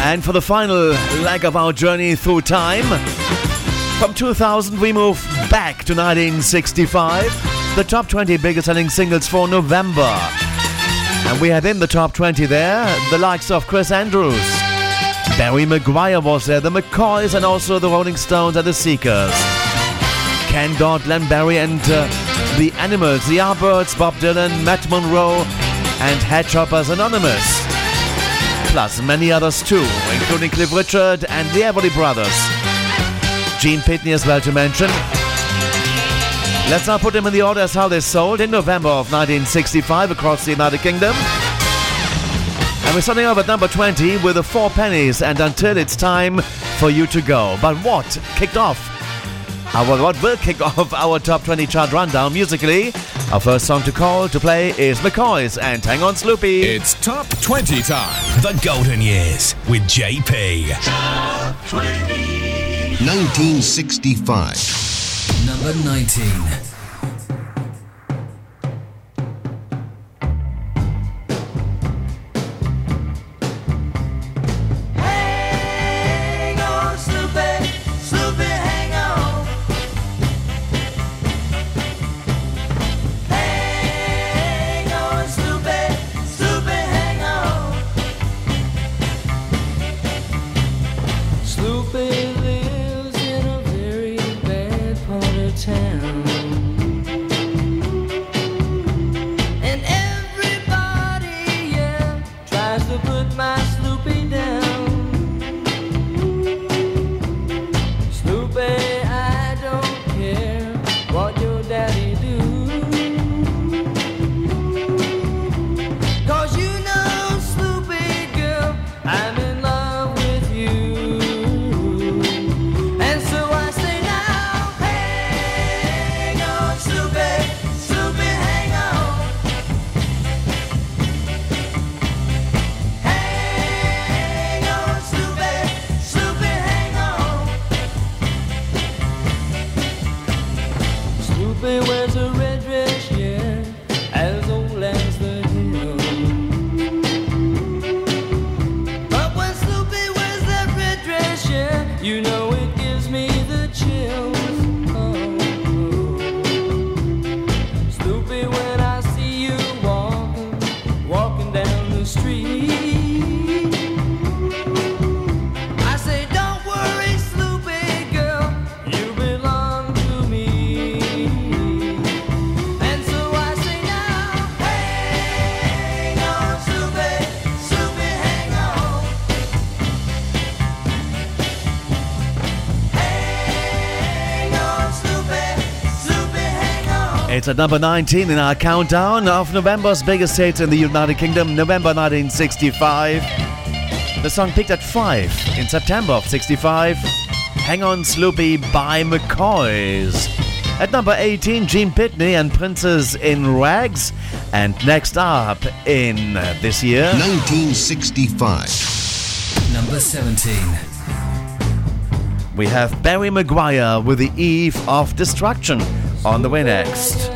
And for the final leg of our journey through time, from 2000 we move back to 1965, the top 20 biggest selling singles for November. And we have in the top 20 there the likes of Chris Andrews, Barry McGuire was there, the McCoys, and also the Rolling Stones and the Seekers. Ken Dodd, Glenn Barry, and uh, the Animals, the Yardbirds, Bob Dylan, Matt Monro, and Hedgehoppers Anonymous plus many others too, including Cliff Richard and the Everly Brothers. Gene Pitney as well to mention. Let's now put them in the order as how they sold in November of 1965 across the United Kingdom. And we're starting off at number 20 with the Four Pennies and Until It's Time for You to Go. But what kicked off our, what will kick off our top 20 chart rundown musically? Our first song to call to play is McCoy's and Hang On Sloopy. It's top 20 time. The Golden Years with JP. Top 20. 1965. Number 19. hits at number 19 in our countdown of November's biggest hits in the United Kingdom, November 1965. The song peaked at 5 in September of 65. Hang On Sloopy by McCoys. At number 18, Gene Pitney and Princess in Rags. And next up in this year, 1965. Number 17. We have Barry McGuire with The Eve of Destruction on the way next.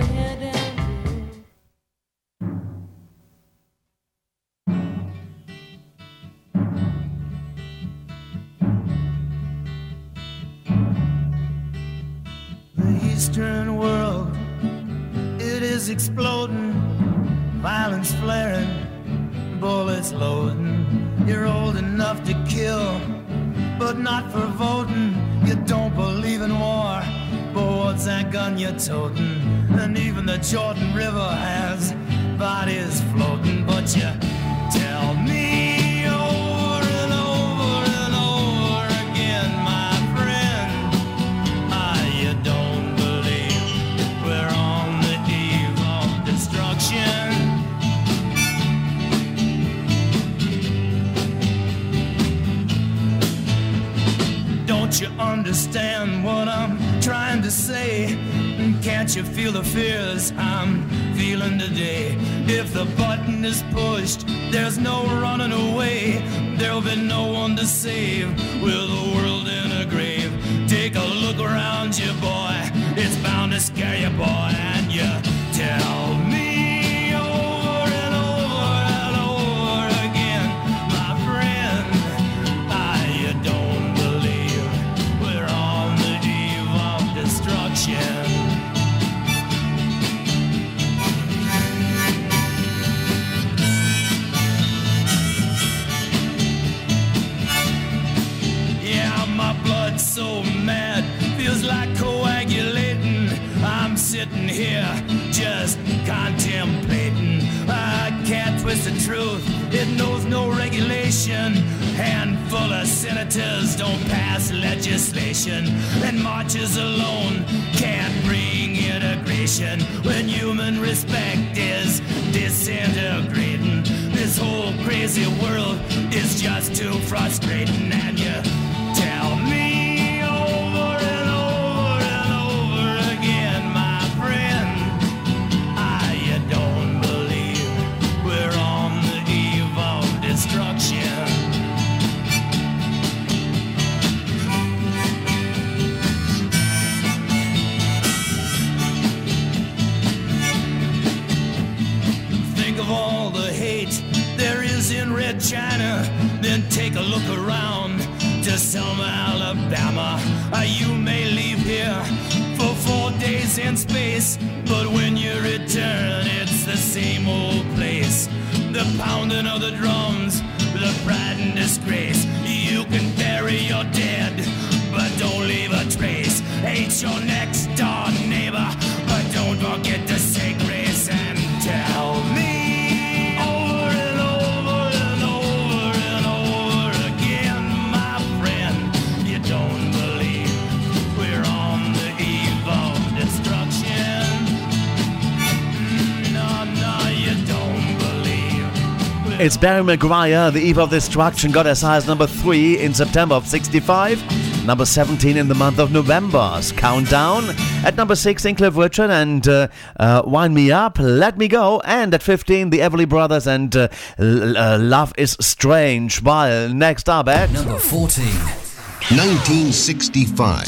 Barry McGuire. The eve of destruction got as high as number 3 in September of 65, number 17 in the month of November's Countdown, at number 6 in Richard and uh, uh, Wind Me Up, Let Me Go, and at 15 the Everly Brothers and uh, uh Love is Strange, while next up at number 14, 1965.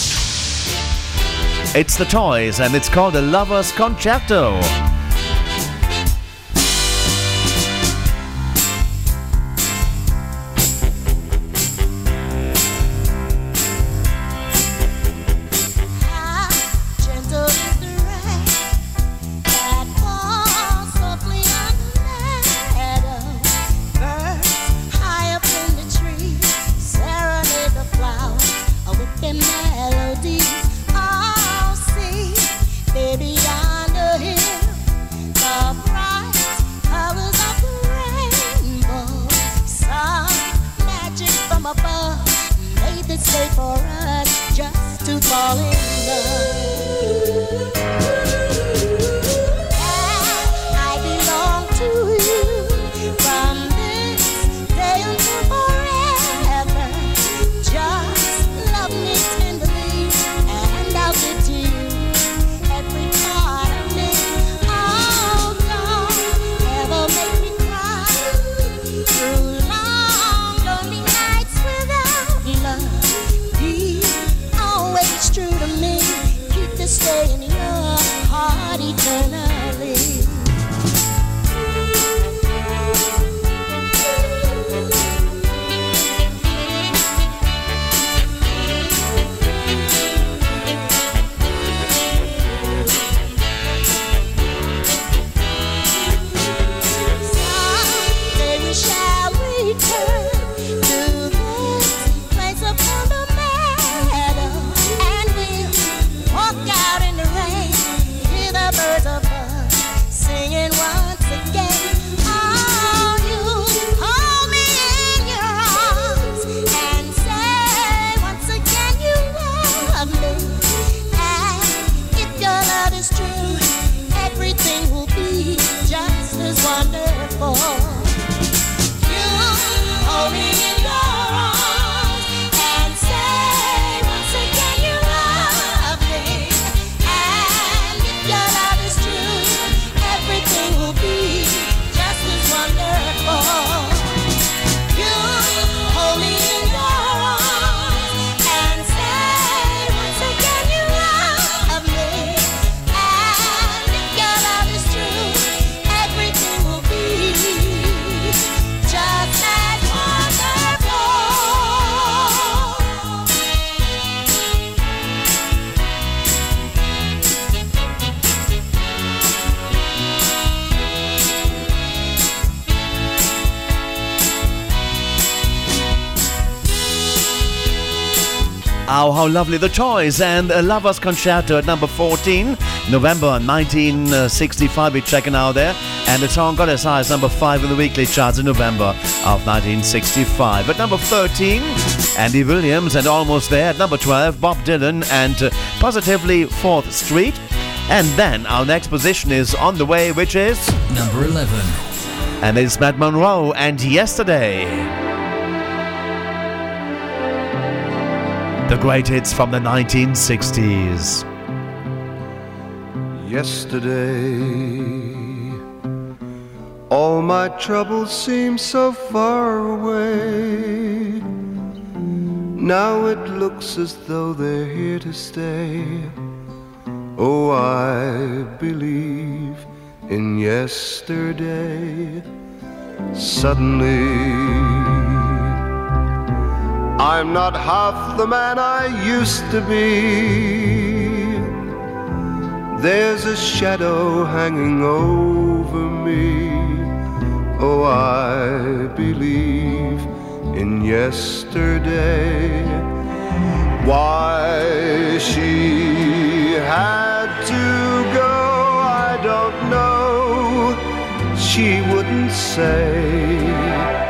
It's the Toys and it's called a Lover's Concerto. How lovely. The choice and a Lover's Concerto at number 14, November 1965. We're checking out there. And the song got as high as number 5 in the weekly charts in November of 1965. At number 13, Andy Williams and Almost There. At number 12, Bob Dylan and uh, Positively 4th Street. And then our next position is on the way, which is Number 11. and it's Matt Monro and Yesterday. The great hits from the 1960s. Yesterday, all my troubles seem so far away. Now it looks as though they're here to stay. Oh, I believe in yesterday. Suddenly, I'm not half the man I used to be. There's a shadow hanging over me. Oh, I believe in yesterday. Why she had to go, I don't know. She wouldn't say.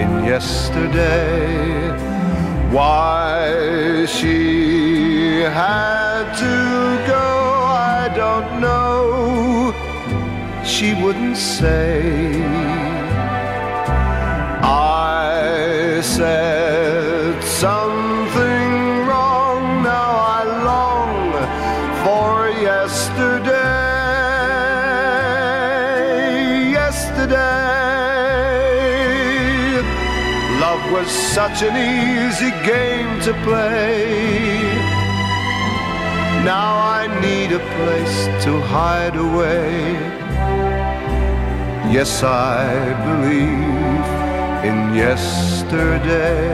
in yesterday. Why she had to go, I don't know. She wouldn't say. I said such an easy game to play. Now I need a place to hide away. Yes, I believe in yesterday.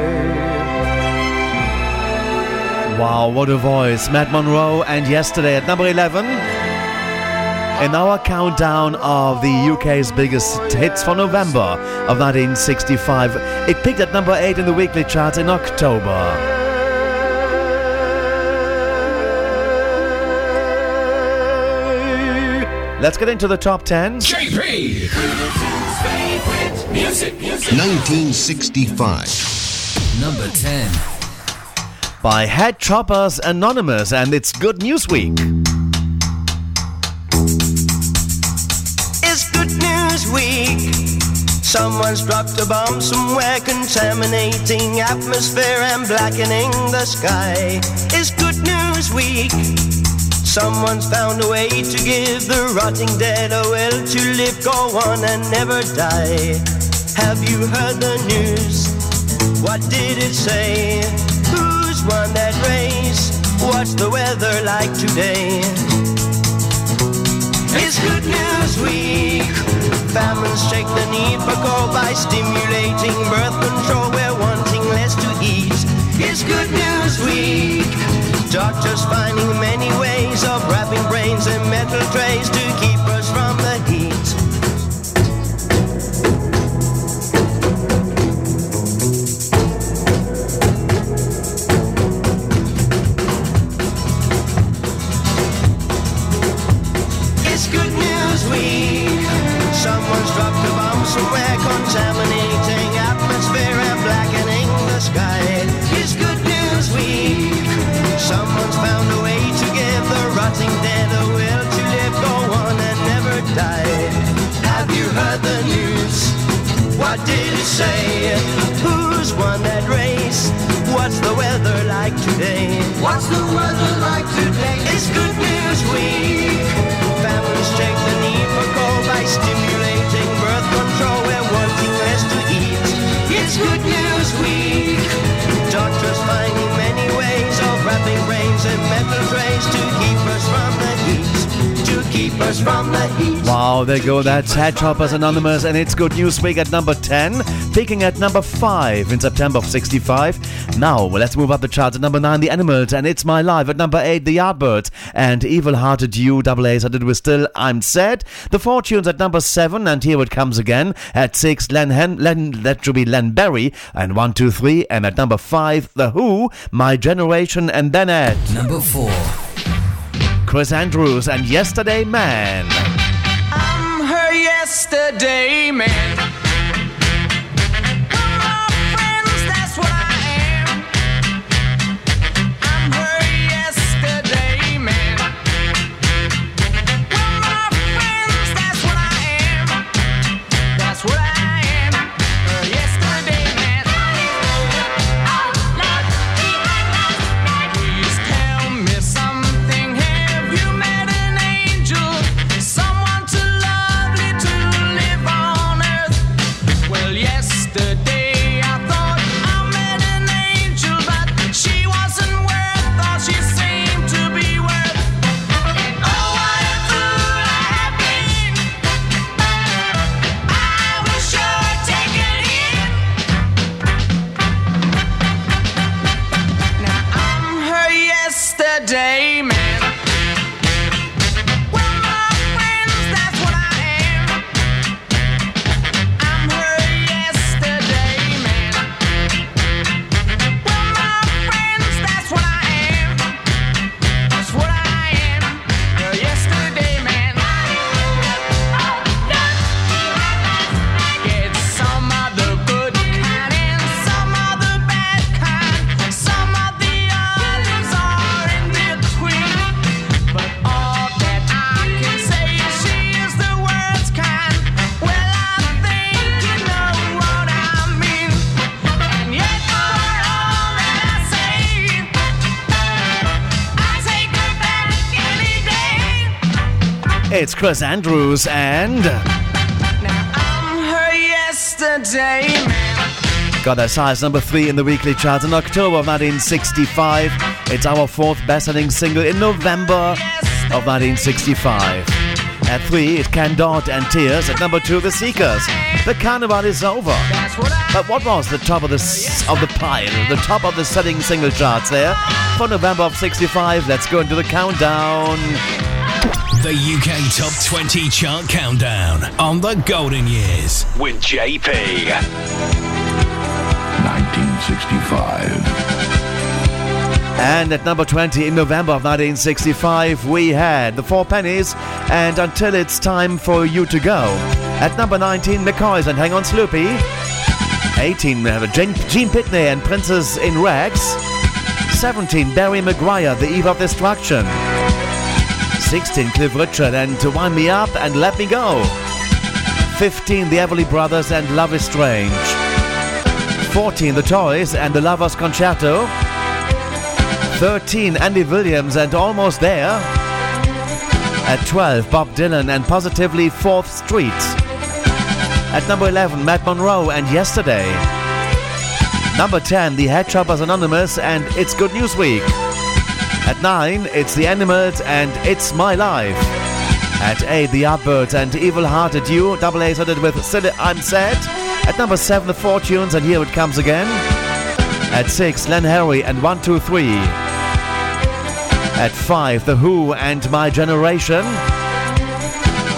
Wow, what a voice. Matt Monro and Yesterday at number 11. In our countdown of the UK's biggest hits for November of 1965, it peaked at number 8 in the weekly charts in October. Let's get into the top 10. JP! favorite music, music. 1965. Number 10. By Hedgehoppers Anonymous, and it's Good News Week. Someone's dropped a bomb somewhere, contaminating atmosphere and blackening the sky. It's Good News Week. Someone's found a way to give the rotting dead a will to live, go on, and never die. Have you heard the news? What did it say? Who's won that race? What's the weather like today? It's Good News Week. Families shake the need for goal by stimulating birth control. We're wanting less to eat. It's Good News Week. Doctors finding many ways of wrapping brains in metal trays to keep us from the heat. What did it say? Who's won that race? What's the weather like today? What's the weather like today? It's Good News Week. Families check the need for coal by stimulating birth control. We're wanting less to eat. It's Good News Week. Doctors finding many ways of wrapping brains in metal trays to keep us from the heat. To keep us from the heat. Wow, there you go. That's Hedgehoppers Anonymous, and it's Good News Week at number 10, peaking at number 5 in September of 65. Now, let's move up the charts at number 9, The Animals, and It's My Life. At number 8, The Yardbirds, and Evil Hearted You, double A's, I did with Still I'm Sad. The Fortunes at number 7, and here it comes again. At 6, Len, Hen- Len that should be Len Barry, and 1, 2, 3, and at number 5, The Who, My Generation, and then at number 4, Chris Andrews and Yesterday Man. I'm her yesterday man. Chris Andrews and got that size number 3 in the weekly charts in October of 1965. It's our fourth best-selling single in November of 1965. At 3, it Ken Dodd and Tears. At number 2, The Seekers. The Carnival is over. But what was the top of the s- of the pile, the top of the selling single charts there for November of 65? Let's go into the countdown. The UK Top 20 Chart Countdown on the Golden Years with JP. 1965. And at number 20 in November of 1965, we had the Four Pennies and Until It's Time for You to Go. At number 19, McCoys and Hang On Sloopy. 18, we have a Gene, Gene Pitney and Princess in Rags. 17, Barry McGuire, The Eve of Destruction. 16, Cliff Richard and To Wind Me Up and Let Me Go. 15, The Everly Brothers and Love is Strange. 14, The Toys and The Lovers Concerto. 13, Andy Williams and Almost There. At 12, Bob Dylan and Positively 4th Street. At number 11, Matt Monro and Yesterday. Number 10, The Head Anonymous and It's Good News Week. At 9, it's The Animals and It's My Life. At 8, The Yardbirds and Evil Hearted You, double A started with Still I'm Sad. At number 7, The Fortunes and Here It Comes Again. At 6, Len Harry and 123. At 5, The Who and My Generation.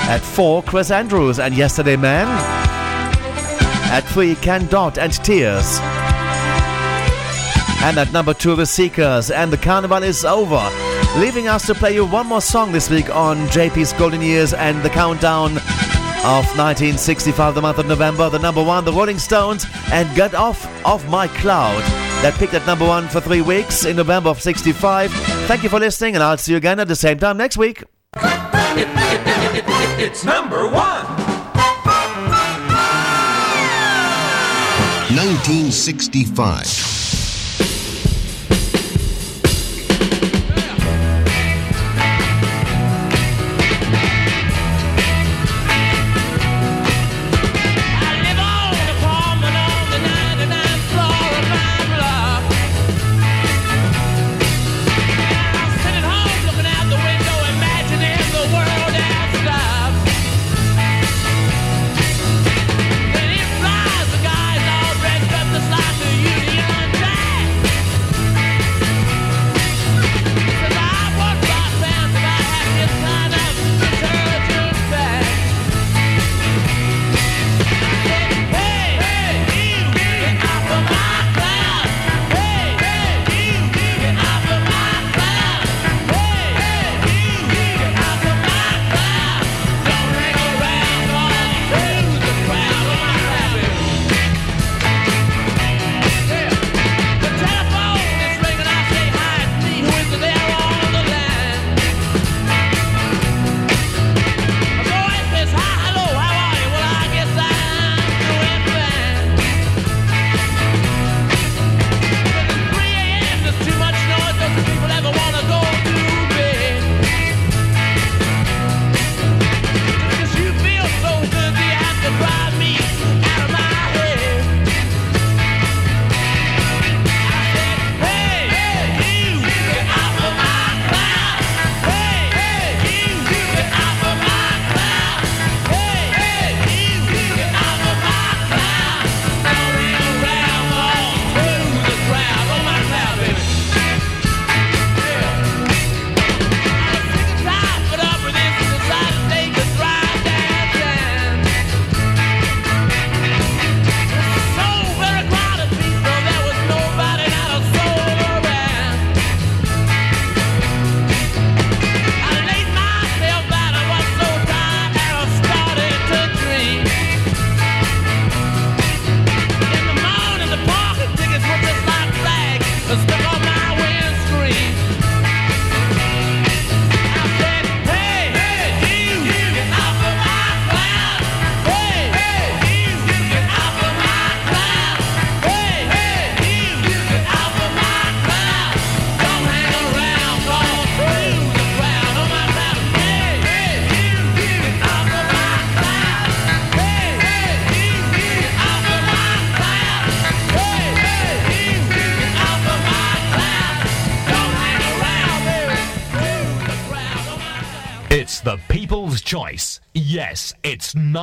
At 4, Chris Andrews and Yesterday Man. At 3, Ken Dodd and Tears. And at number 2, The Seekers and The Carnival is Over. Leaving us to play you one more song this week on JP's Golden Years and the Countdown of 1965, the month of November. The number one, the Rolling Stones, and Get Off of My Cloud. That picked at number one for three weeks in November of 65. Thank you for listening, and I'll see you again at the same time next week. It's number one. 1965.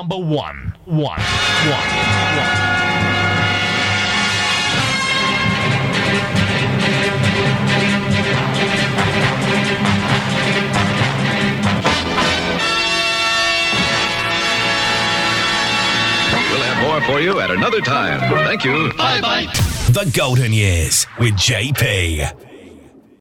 Number one. One. One. One. We'll have more for you at another time. Thank you. Bye bye. The Golden Years with JP.